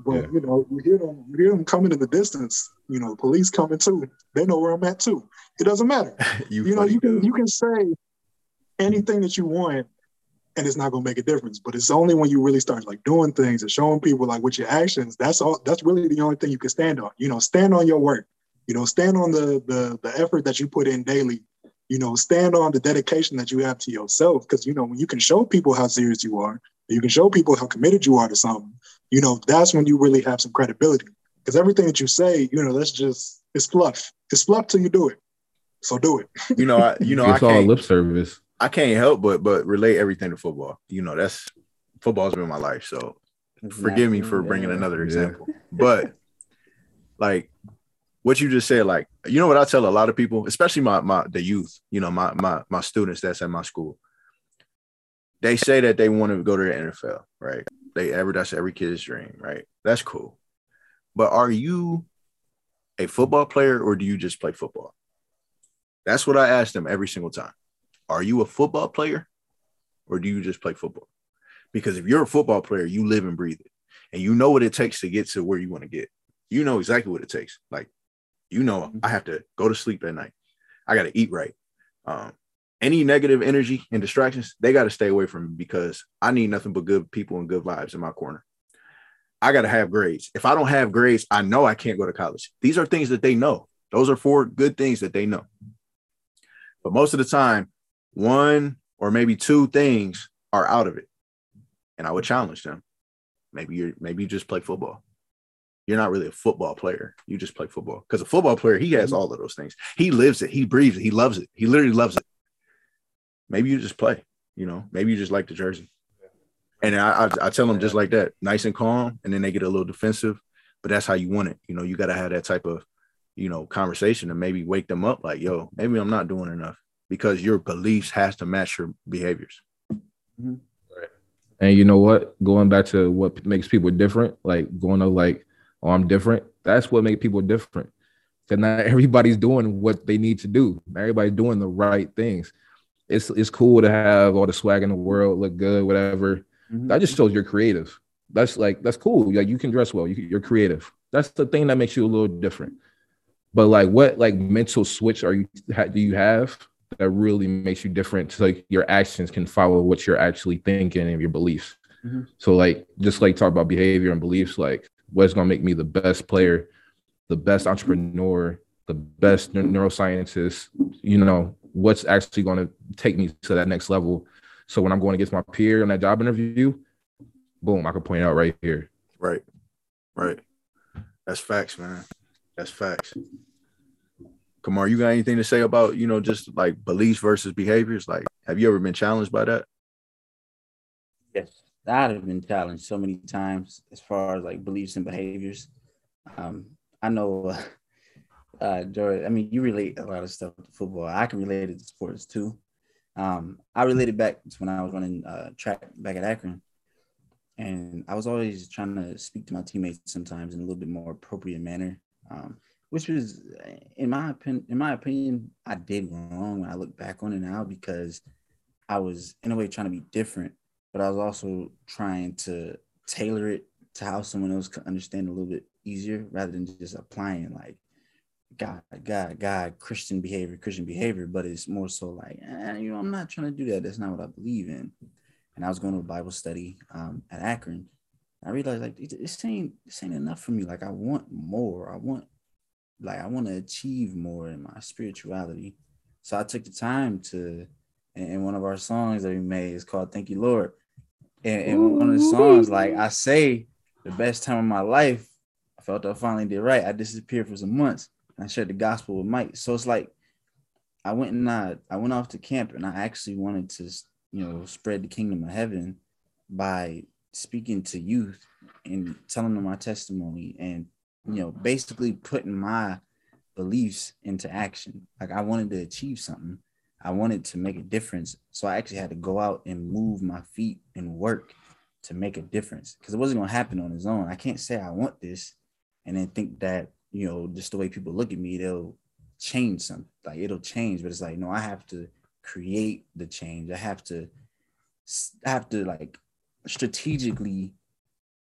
D: But yeah. you know, you hear them, you hear them coming in the distance. You know, the police coming too. They know where I'm at too. It doesn't matter. you, you know, you can you can say anything that you want, and it's not gonna make a difference. But it's only when you really start like doing things and showing people like with your actions. That's all. That's really the only thing you can stand on. You know, stand on your work. You know, stand on the the the effort that you put in daily. You know, stand on the dedication that you have to yourself. Because you know, when you can show people how serious you are, you can show people how committed you are to something. You know, that's when you really have some credibility. Because everything that you say, you know, that's just it's fluff. It's fluff till you do it. So do it.
A: You know, I, you know,
C: it's I all lip service.
A: I can't help but but relate everything to football. You know, that's football's been my life. So forgive me for bringing another example. Yeah. But like what you just said, like, you know what I tell a lot of people, especially my my the youth, you know, my my my students that's at my school. They say that they want to go to the NFL, right? They ever that's every kid's dream, right? That's cool. But are you a football player or do you just play football? That's what I ask them every single time. Are you a football player or do you just play football? Because if you're a football player, you live and breathe it and you know what it takes to get to where you want to get. You know exactly what it takes. Like you know. I have to go to sleep at night. I got to eat right. Um, any negative energy and distractions, they got to stay away from me because I need nothing but good people and good vibes in my corner. I got to have grades. If I don't have grades, I know I can't go to college. These are things that they know. Those are four good things that they know. But most of the time, one or maybe two things are out of it. And I would challenge them. Maybe you're maybe you just play football you're not really a football player. You just play football. Because a football player, he has mm-hmm. all of those things. He lives it. He breathes it. He loves it. He literally loves it. Maybe you just play. You know, maybe you just like the jersey. And I, I, I tell them just like that, nice and calm, and then they get a little defensive. But that's how you want it. You know, you got to have that type of, you know, conversation and maybe wake them up like, yo, maybe I'm not doing enough because your beliefs has to match your behaviors.
C: Mm-hmm. And you know what? Going back to what makes people different, like going to like oh, I'm different. That's what makes people different. Because not everybody's doing what they need to do. Not everybody's doing the right things. It's it's cool to have all the swag in the world, look good, whatever. Mm-hmm. That just shows you're creative. That's like that's cool. Like you can dress well. You, you're creative. That's the thing that makes you a little different. But like, what like mental switch are you do you have that really makes you different? So like your actions can follow what you're actually thinking and your beliefs. Mm-hmm. So like just like talk about behavior and beliefs, like what's going to make me the best player, the best entrepreneur, the best neuroscientist, you know, what's actually going to take me to that next level. So when I'm going against my peer on that job interview, boom, I can point out right here.
A: Right. Right. That's facts, man. That's facts. Kamar, you got anything to say about, you know, just like beliefs versus behaviors? Like, have you ever been challenged by that?
B: Yes. I've been challenged so many times as far as like beliefs and behaviors. Um, I know, uh, George. I mean, you relate a lot of stuff to football. I can relate it to sports too. Um, I related back to when I was running uh, track back at Akron, and I was always trying to speak to my teammates sometimes in a little bit more appropriate manner. Um, which was, in my opinion, in my opinion, I did wrong when I look back on it now because I was in a way trying to be different, but I was also trying to tailor it to how someone else could understand a little bit easier rather than just applying like God, God, God, Christian behavior, Christian behavior, but it's more so like, eh, you know, I'm not trying to do that. That's not what I believe in. And I was going to a Bible study um, at Akron. I realized like this ain't this ain't enough for me. Like I want more. I want like I want to achieve more in my spirituality. So I took the time to, and one of our songs that we made is called "Thank You, Lord." And, and one of the songs, like I say, the best time of my life, I felt I finally did right. I disappeared for some months, I shared the gospel with Mike. So it's like I went and I, I went off to camp, and I actually wanted to, you know, spread the kingdom of heaven by speaking to youth and telling them my testimony and you know, basically putting my beliefs into action. Like I wanted to achieve something. I wanted to make a difference. So I actually had to go out and move my feet and work to make a difference because it wasn't going to happen on its own. I can't say I want this and then think that, you know, just the way people look at me, they'll change something. Like it'll change, but it's like, no, I have to create the change. I have to, I have to like strategically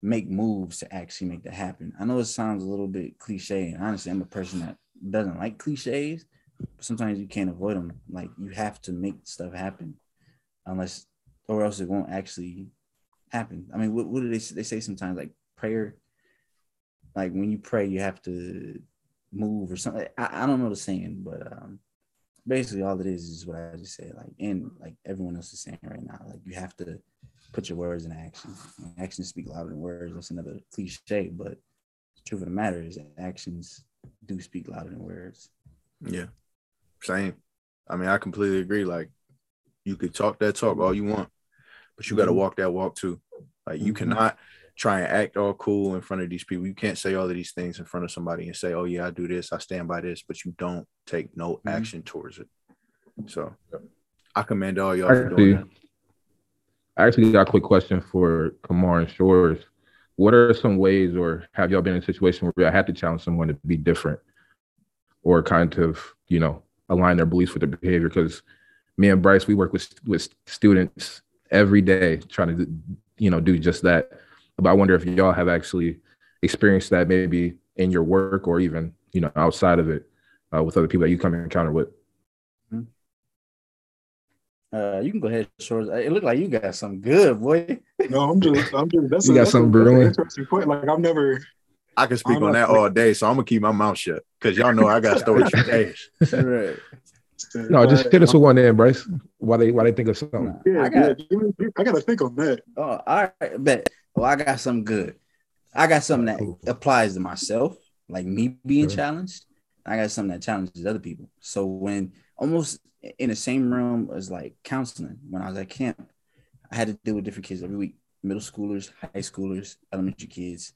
B: make moves to actually make that happen. I know it sounds a little bit cliche, and honestly, I'm a person that doesn't like cliches, but sometimes you can't avoid them. Like you have to make stuff happen, unless or else it won't actually happen. I mean, what, what do they they say sometimes? Like prayer, like when you pray, you have to move or something. I, I don't know the saying, but um, basically all it is is what I just said. Like and like everyone else is saying right now, like you have to put your words in action. Actions speak louder than words. That's another cliche, but the truth of the matter is actions do speak louder than words.
A: Yeah, same. I mean, I completely agree. Like, you could talk that talk all you want, but you got to mm-hmm. walk that walk too. Like, you mm-hmm. cannot try and act all cool in front of these people. You can't say all of these things in front of somebody and say, "Oh yeah, I do this, I stand by this," but you don't take no mm-hmm. action towards it. So, I commend all y'all for doing that.
C: I actually got a quick question for Kamar and Shores. What are some ways, or have y'all been in a situation where I had to challenge someone to be different, or kind of, you know, align their beliefs with their behavior? Because me and Bryce, we work with with students every day trying to, you know, do just that. But I wonder if y'all have actually experienced that maybe in your work or even, you know, outside of it uh, with other people that you come in encounter with.
B: Uh, you can go ahead, Shores. It looked like you got some good, boy.
D: No, I'm just, I'm just. That's
C: you
D: a,
C: got something brewing.
D: Interesting point. Like I've never.
A: I can speak on that all day, so I'm gonna keep my mouth shut because y'all know I got stories for days.
B: right.
C: No, just hit us with one in, Bryce. Why they why they think of something?
D: Yeah, I got, yeah. I got to think on that.
B: Oh, all right, bet. Well, I got something good. I got something that cool. applies to myself, like me being sure. challenged. I got something that challenges other people. So when almost in the same room as like counseling when I was at camp. I had to deal with different kids every week, middle schoolers, high schoolers, elementary kids,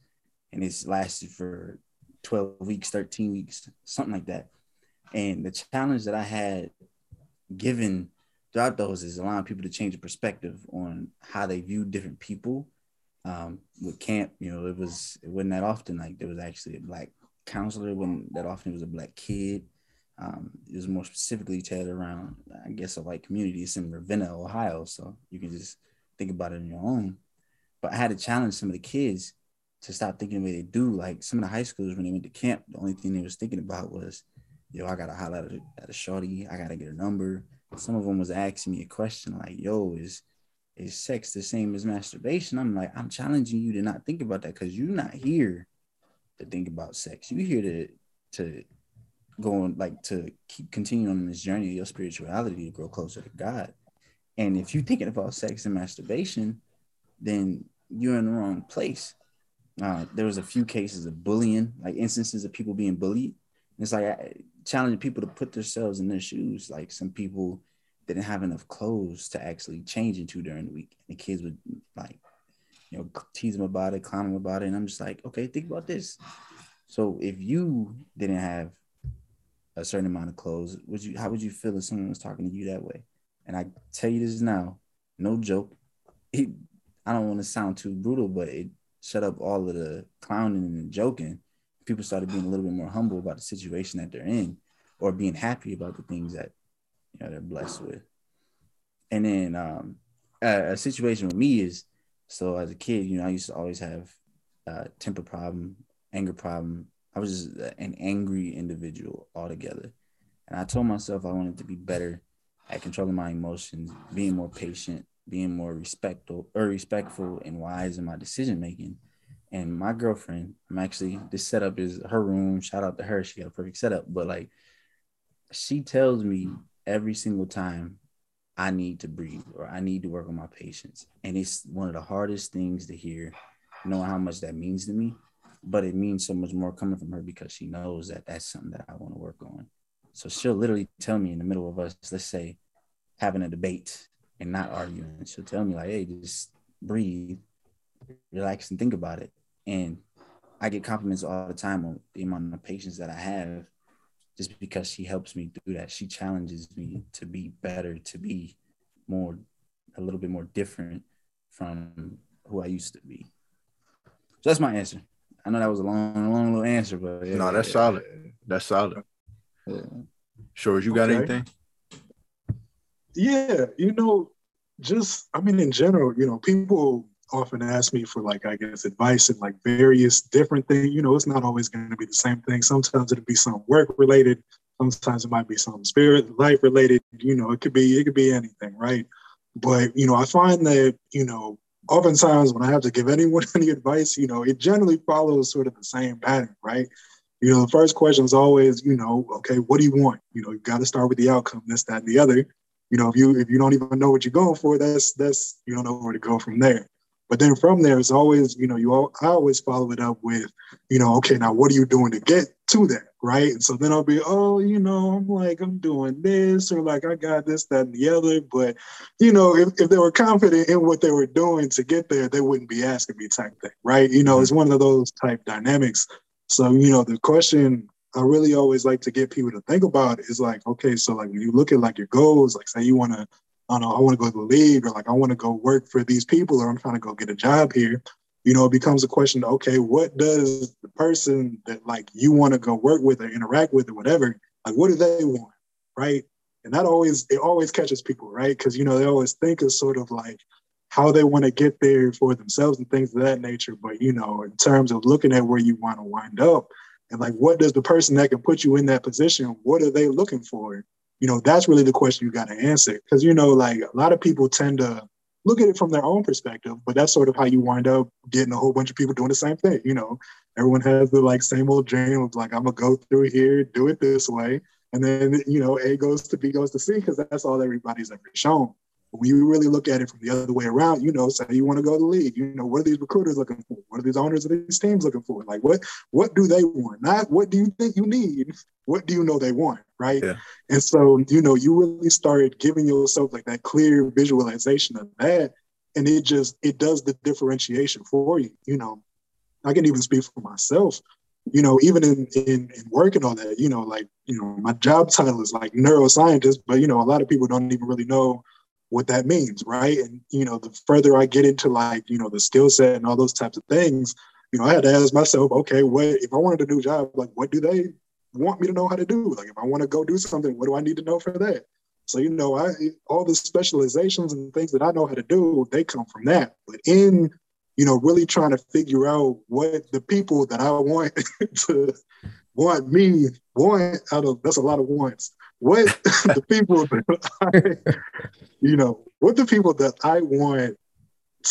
B: and it's lasted for 12 weeks, 13 weeks, something like that. And the challenge that I had given throughout those is allowing people to change the perspective on how they view different people. Um, with camp, you know, it was it wasn't that often like there was actually a black counselor, wasn't that often it was a black kid. Um, it was more specifically tailored around, I guess, a white community. It's in Ravenna, Ohio, so you can just think about it on your own. But I had to challenge some of the kids to stop thinking the way they do. Like some of the high schools when they went to camp, the only thing they was thinking about was, yo, I gotta holler at a, at a shorty, I gotta get a number. Some of them was asking me a question like, yo, is is sex the same as masturbation? I'm like, I'm challenging you to not think about that because you're not here to think about sex. You're here to to going like to keep continuing on this journey of your spirituality to grow closer to God. And if you're thinking about sex and masturbation, then you're in the wrong place. Uh, there was a few cases of bullying, like instances of people being bullied. It's like I, challenging people to put themselves in their shoes. Like some people didn't have enough clothes to actually change into during the week. And the kids would like, you know, tease them about it, clown them about it. And I'm just like, okay, think about this So if you didn't have a certain amount of clothes, would you how would you feel if someone was talking to you that way? And I tell you this now, no joke. It, I don't want to sound too brutal, but it shut up all of the clowning and joking. People started being a little bit more humble about the situation that they're in, or being happy about the things that you know they're blessed with. And then um, a, a situation with me is so as a kid, you know, I used to always have uh, temper problem, anger problem. I was just an angry individual altogether. And I told myself I wanted to be better at controlling my emotions, being more patient, being more respectful or respectful and wise in my decision making. And my girlfriend, I'm actually this setup is her room. Shout out to her. She got a perfect setup. But like she tells me every single time I need to breathe or I need to work on my patience. And it's one of the hardest things to hear, knowing how much that means to me. But it means so much more coming from her because she knows that that's something that I want to work on. So she'll literally tell me in the middle of us, let's say, having a debate and not arguing. She'll tell me, like, hey, just breathe, relax, and think about it. And I get compliments all the time on the amount of patience that I have just because she helps me do that. She challenges me to be better, to be more, a little bit more different from who I used to be. So that's my answer. I know that was a long, long little answer, but
A: yeah, no, that's yeah. solid. That's solid. Yeah. Sure, you got okay. anything?
D: Yeah, you know, just I mean, in general, you know, people often ask me for like I guess advice and like various different things. You know, it's not always going to be the same thing. Sometimes it'll be some work related. Sometimes it might be some spirit life related. You know, it could be it could be anything, right? But you know, I find that you know, oftentimes when I have to give anyone any advice, you know, it generally follows sort of the same pattern, right? You know, the first question is always, you know, okay, what do you want? You know, you got to start with the outcome, this, that, and the other. You know, if you if you don't even know what you're going for, that's that's you don't know where to go from there. But then from there, it's always, you know, you all, I always follow it up with, you know, okay, now what are you doing to get to that, right? And so then I'll be, oh, you know, I'm like, I'm doing this, or like I got this, that, and the other. But, you know, if, if they were confident in what they were doing to get there, they wouldn't be asking me type thing, right? You know, it's mm-hmm. one of those type dynamics. So, you know, the question I really always like to get people to think about is like, okay, so like when you look at like your goals, like say you want to I don't know, I want to go to the league or like I want to go work for these people or I'm trying to go get a job here, you know, it becomes a question, okay, what does the person that like you want to go work with or interact with or whatever, like what do they want? Right. And that always it always catches people, right? Because you know, they always think of sort of like how they want to get there for themselves and things of that nature. But you know, in terms of looking at where you want to wind up and like what does the person that can put you in that position, what are they looking for? You know, that's really the question you got to answer. Because, you know, like a lot of people tend to look at it from their own perspective, but that's sort of how you wind up getting a whole bunch of people doing the same thing. You know, everyone has the like same old dream of like, I'm going to go through here, do it this way. And then, you know, A goes to B goes to C because that's all everybody's ever shown. When you really look at it from the other way around, you know, say you want to go to the league, you know, what are these recruiters looking for? What are these owners of these teams looking for? Like, what what do they want? Not what do you think you need? What do you know they want? Right. Yeah. And so, you know, you really started giving yourself like that clear visualization of that. And it just it does the differentiation for you. You know, I can even speak for myself you know, even in, in, in work and all that, you know, like, you know, my job title is like neuroscientist, but, you know, a lot of people don't even really know what that means, right? And you know, the further I get into like you know the skill set and all those types of things, you know, I had to ask myself, okay, what if I wanted to do a new job? Like, what do they want me to know how to do? Like, if I want to go do something, what do I need to know for that? So you know, I all the specializations and things that I know how to do, they come from that. But in you know, really trying to figure out what the people that I want to want me want out of that's a lot of wants what the people that I, you know, what the people that I want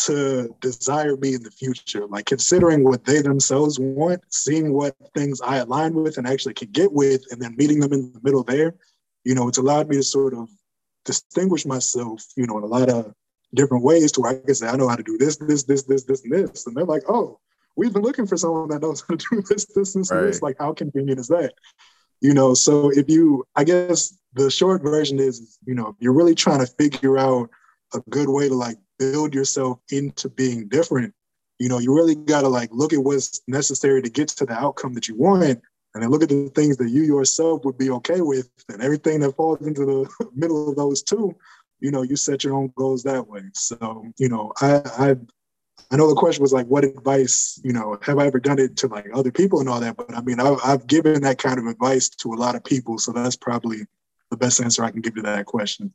D: to desire me in the future, like considering what they themselves want, seeing what things I align with and actually can get with, and then meeting them in the middle there, you know, it's allowed me to sort of distinguish myself, you know, in a lot of different ways to where I can say, I know how to do this, this, this, this, this, and this. And they're like, oh, we've been looking for someone that knows how to do this, this, this, right. this. Like, how convenient is that? you know so if you i guess the short version is you know you're really trying to figure out a good way to like build yourself into being different You know, you really got to like look at what's necessary to get to the outcome that you want, and then look at the things that you yourself would be okay with, and everything that falls into the middle of those two. You know, you set your own goals that way. So, you know, I, I I know the question was like, what advice, you know, have I ever done it to like other people and all that? But I mean, I've, I've given that kind of advice to a lot of people. So that's probably the best answer I can give to that question.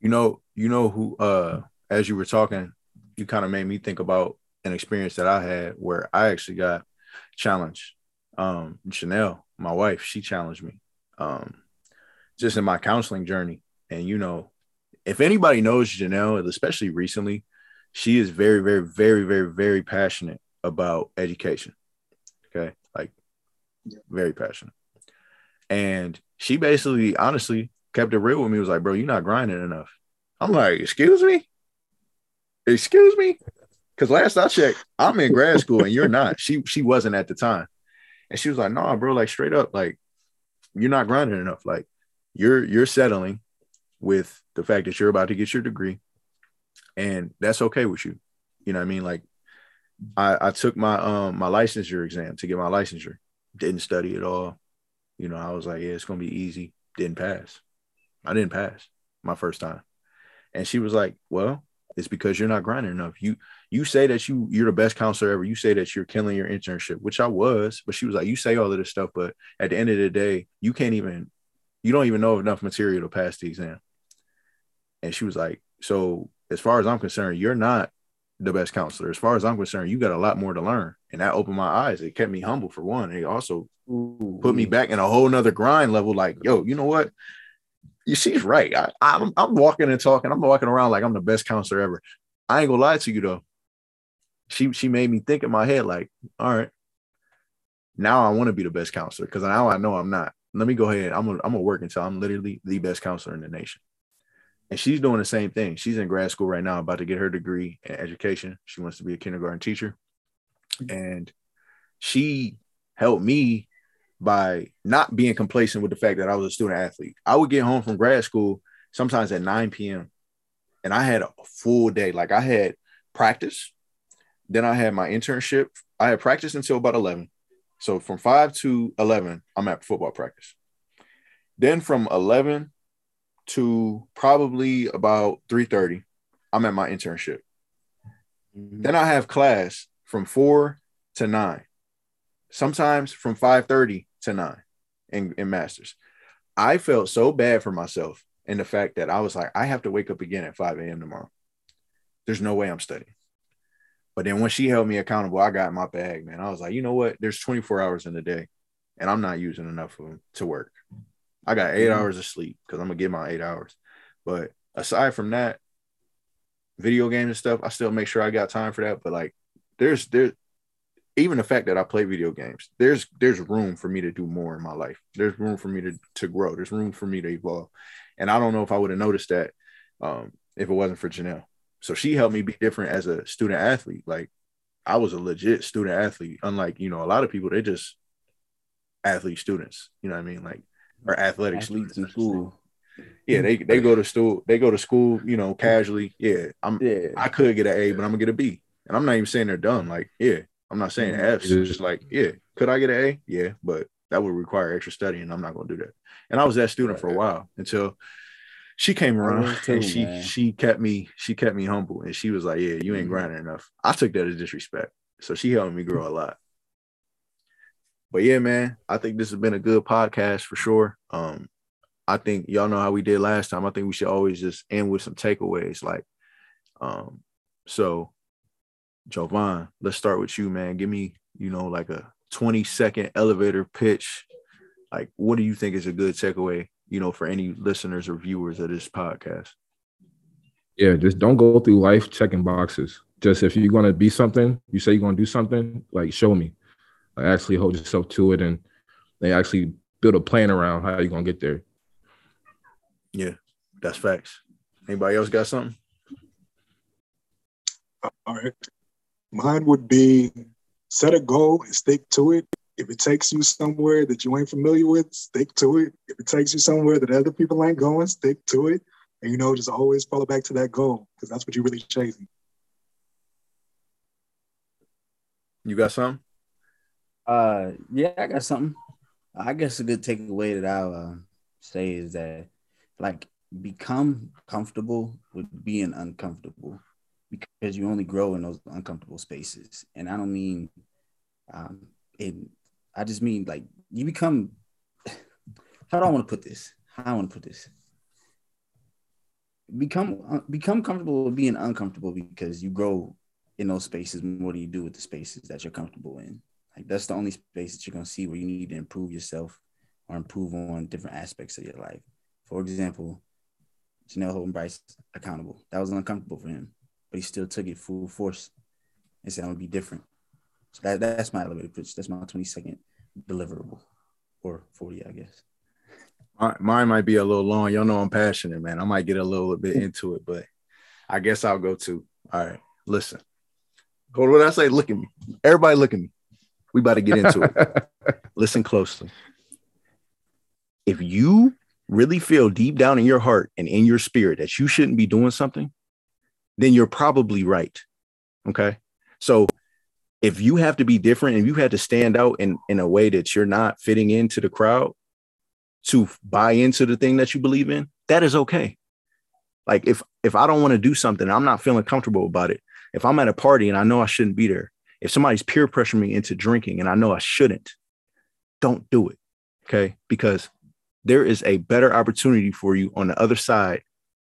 A: You know, you know who, uh, as you were talking, you kind of made me think about an experience that I had where I actually got challenged. Um, Janelle, my wife, she challenged me, um, just in my counseling journey. And, you know, if anybody knows Janelle, especially recently, she is very, very, very, very, very passionate about education. Okay. Like very passionate. And she basically, honestly, kept it real with me. Was like, bro, you're not grinding enough. I'm like, excuse me? Excuse me? Because last I checked, I'm in grad school and you're not. She she wasn't at the time. And she was like, nah, bro, like straight up, like you're not grinding enough. Like you're you're settling with the fact that you're about to get your degree and that's okay with you. You know what I mean? Like I, I took my um my licensure exam to get my licensure. Didn't study at all. You know, I was like, yeah, it's gonna be easy. Didn't pass. I didn't pass my first time. And she was like, Well, it's because you're not grinding enough. You you say that you you're the best counselor ever. You say that you're killing your internship, which I was, but she was like, You say all of this stuff, but at the end of the day, you can't even you don't even know enough material to pass the exam. And she was like, So as far as I'm concerned, you're not the best counselor. As far as I'm concerned, you got a lot more to learn. And that opened my eyes. It kept me humble for one. It also Ooh. put me back in a whole nother grind level. Like, yo, you know what? You she's right. I, I'm I'm walking and talking. I'm walking around like I'm the best counselor ever. I ain't gonna lie to you though. She she made me think in my head, like, all right, now I want to be the best counselor because now I know I'm not. Let me go ahead. I'm gonna I'm gonna work until I'm literally the best counselor in the nation and she's doing the same thing. She's in grad school right now, about to get her degree in education. She wants to be a kindergarten teacher, and she helped me by not being complacent with the fact that I was a student athlete. I would get home from grad school sometimes at 9 p.m. and I had a full day. Like I had practice, then I had my internship. I had practice until about 11. So from 5 to 11, I'm at football practice. Then from 11 to probably about 3:30. I'm at my internship. Mm-hmm. Then I have class from 4 to 9. Sometimes from 5:30 to 9 in, in masters. I felt so bad for myself in the fact that I was like, I have to wake up again at 5 a.m. tomorrow. There's no way I'm studying. But then when she held me accountable, I got my bag, man. I was like, you know what? There's 24 hours in the day, and I'm not using enough of them to work. I got 8 mm-hmm. hours of sleep because I'm gonna get my eight hours. But aside from that, video games and stuff, I still make sure I got time for that. But like, there's there, even the fact that I play video games, there's there's room for me to do more in my life. There's room for me to to grow. There's room for me to evolve. And I don't know if I would have noticed that um, if it wasn't for Janelle. So she helped me be different as a student athlete. Like I was a legit student athlete, unlike you know a lot of people. They just athlete students. You know what I mean? Like or athletic athletes in school. Yeah, they they go to school. They go to school. You know, casually. Yeah, I'm. Yeah. I could get an A, but I'm gonna get a B, and I'm not even saying they're done. Like, yeah, I'm not saying mm-hmm. F's. It's just like, yeah, could I get an A? Yeah, but that would require extra study, and I'm not gonna do that. And I was that student for a while until she came around too, and she man. she kept me she kept me humble, and she was like, yeah, you ain't mm-hmm. grinding enough. I took that as disrespect, so she helped me grow a lot but yeah, man, I think this has been a good podcast for sure. Um, I think y'all know how we did last time. I think we should always just end with some takeaways. Like, um, so Jovan, let's start with you, man. Give me, you know, like a 20 second elevator pitch. Like, what do you think is a good takeaway, you know, for any listeners or viewers of this podcast?
C: Yeah, just don't go through life checking boxes. Just if you're gonna be something, you say you're gonna do something, like show me like actually hold yourself to it and they actually build a plan around how you're gonna get there.
A: Yeah, that's facts. Anybody else got something?
D: All right. Mine would be set a goal and stick to it. If it takes you somewhere that you ain't familiar with, stick to it. If it takes you somewhere that other people ain't going, stick to it. And you know, just always follow back to that goal because that's what you're really chasing.
A: You got something?
B: Uh, yeah, I got something. I guess a good takeaway that I'll uh, say is that, like, become comfortable with being uncomfortable because you only grow in those uncomfortable spaces. And I don't mean, um, in I just mean like you become. How do I want to put this? How do I want to put this? Become uh, become comfortable with being uncomfortable because you grow in those spaces more than you do with the spaces that you're comfortable in. Like that's the only space that you're gonna see where you need to improve yourself or improve on different aspects of your life. For example, Janelle holding Bryce accountable. That was uncomfortable for him, but he still took it full force and said, "I'm gonna be different." So that, that's my elevator pitch. That's my 20 second deliverable, or 40, I guess.
A: Mine might be a little long. Y'all know I'm passionate, man. I might get a little bit into it, but I guess I'll go to. All right, listen. Hold what I say? Look at me. Everybody, look at me. We about to get into it. listen closely. If you really feel deep down in your heart and in your spirit that you shouldn't be doing something, then you're probably right. Okay. So if you have to be different and you had to stand out in, in a way that you're not fitting into the crowd to buy into the thing that you believe in, that is okay. Like if if I don't want to do something, I'm not feeling comfortable about it. If I'm at a party and I know I shouldn't be there, if somebody's peer pressuring me into drinking and I know I shouldn't, don't do it. Okay. Because there is a better opportunity for you on the other side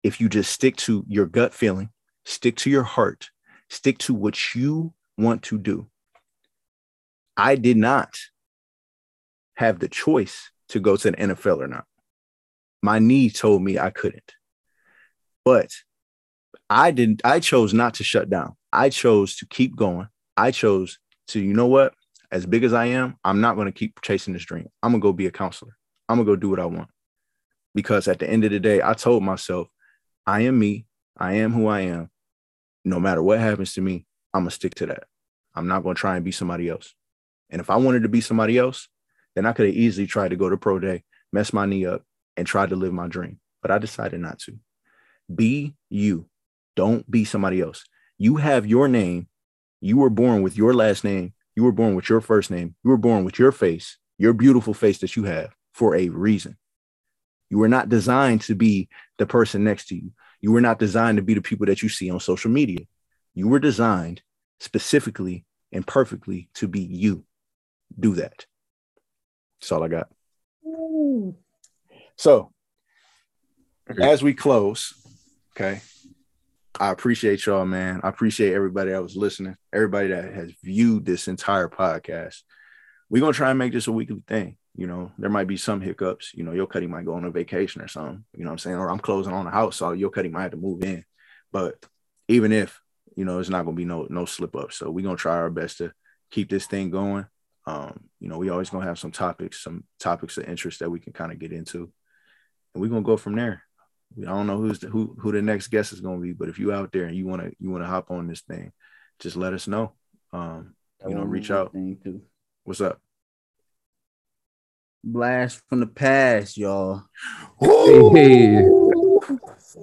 A: if you just stick to your gut feeling, stick to your heart, stick to what you want to do. I did not have the choice to go to the NFL or not. My knee told me I couldn't. But I didn't I chose not to shut down. I chose to keep going. I chose to, you know what? As big as I am, I'm not going to keep chasing this dream. I'm going to go be a counselor. I'm going to go do what I want. Because at the end of the day, I told myself, I am me. I am who I am. No matter what happens to me, I'm going to stick to that. I'm not going to try and be somebody else. And if I wanted to be somebody else, then I could have easily tried to go to pro day, mess my knee up, and tried to live my dream. But I decided not to. Be you. Don't be somebody else. You have your name. You were born with your last name. You were born with your first name. You were born with your face, your beautiful face that you have for a reason. You were not designed to be the person next to you. You were not designed to be the people that you see on social media. You were designed specifically and perfectly to be you. Do that. That's all I got. So, as we close, okay, I appreciate y'all, man. I appreciate everybody that was listening, everybody that has viewed this entire podcast. We're gonna try and make this a weekly thing. You know, there might be some hiccups. You know, your cutting might go on a vacation or something. You know what I'm saying? Or I'm closing on a house, so your cutting might have to move in. But even if you know, it's not gonna be no no slip up. So we're gonna try our best to keep this thing going. Um, you know, we always gonna have some topics, some topics of interest that we can kind of get into, and we're gonna go from there. I don't know who's the, who who the next guest is gonna be, but if you out there and you wanna you wanna hop on this thing, just let us know. Um, you know, reach out. What's up?
B: Blast from the past, y'all.
C: Hey.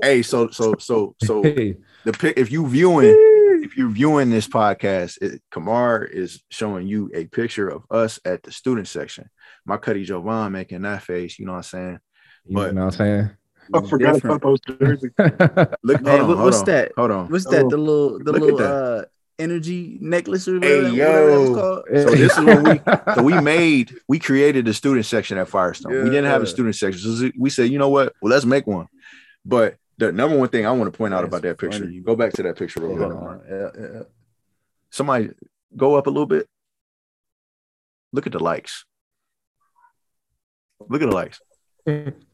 A: Hey, so so so so the pic. If you viewing, if you're viewing this podcast, it, Kamar is showing you a picture of us at the student section. My cuddy Jovan making that face. You know what I'm saying?
C: But, you know what I'm saying?
D: I forgot about those jerseys.
A: Look,
B: Hey,
A: on,
B: what- what's
A: on,
B: that?
A: Hold on.
B: What's that?
D: Oh,
B: The little, the little uh energy necklace or
A: Hey,
B: whatever, whatever that was
A: yo.
B: called.
A: So this is what we so we made we created the student section at Firestone. We didn't have a student section. So we said, you know what? Well, let's make one. But the number one thing I want to point out
B: That's
A: about that picture,
B: funny.
A: go back to that picture real
B: Yeah,
A: quick. Omar.
B: yeah, yeah.
A: Somebody go up a little bit. Look at the likes. Look at the likes.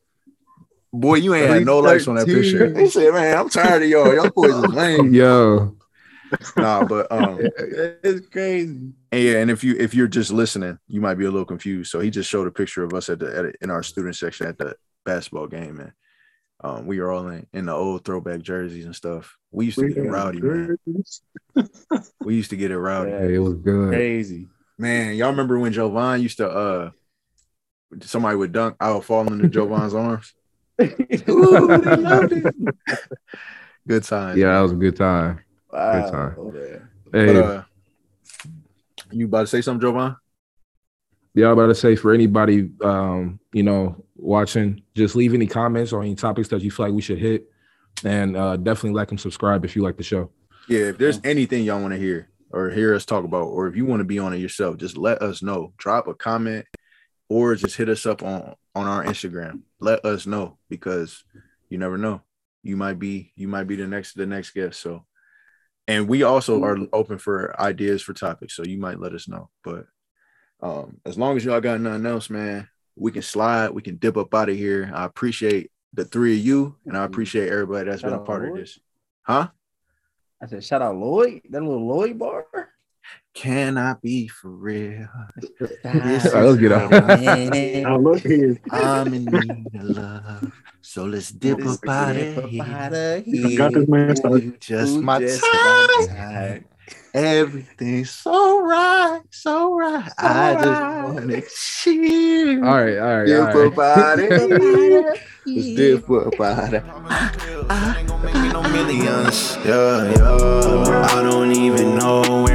A: Boy, you ain't had no likes on that picture. He said, man, I'm tired of y'all. Y'all boys is lame.
C: Yo,
A: Nah, but um,
B: It's crazy.
A: And yeah, and if you if you're just listening, you might be a little confused. So he just showed a picture of us at the at, in our student section at the basketball game, and um, we were all in, in the old throwback jerseys and stuff. We used to get rowdy, man. We used to get it rowdy,
B: Yeah.
C: it was good.
B: Crazy.
A: man. Y'all remember when Jovan used to uh somebody would dunk, I would fall into Jovan's arms.
B: Ooh, they loved it.
A: Good time.
C: Yeah, that was a good time.
B: Wow.
C: time.
B: Oh.
C: Hey,
A: But uh, You about to say something, Jovan?
C: Yeah, I'm about to say for anybody, um, you know, watching, just leave any comments or any topics that you feel like we should hit, and uh, definitely like and subscribe if you like the show.
A: Yeah, if there's anything y'all want to hear or hear us talk about, or if you want to be on it yourself, just let us know. Drop a comment or just hit us up on on our Instagram. Let us know because you never know. You might be you might be the next the next guest. So and we also are open for ideas for topics. So you might let us know. But um as long as y'all got nothing else, man, we can slide, we can dip up out of here. I appreciate the three of you and I appreciate everybody that's
B: Shout
A: been a part of this. Huh?
B: I said, shout out Lloyd, that little Lloyd bar.
A: Can I be for real?
B: This
C: All right, let's get out.
D: Now look here.
A: I'm in need of love. So let's dip
B: Let's
A: up out of
B: up
A: here.
B: outta
D: You got this man started.
A: You just
B: Ooh,
A: my
B: just
A: time.
B: my time.
A: Everything's so right, so right. I just wanna chill.
C: All right, all right,
A: Dip
C: all
A: up
C: right.
A: out of here. Let's dip up out of
F: Ain't gonna make me no millions. Yeah, yeah. I don't even know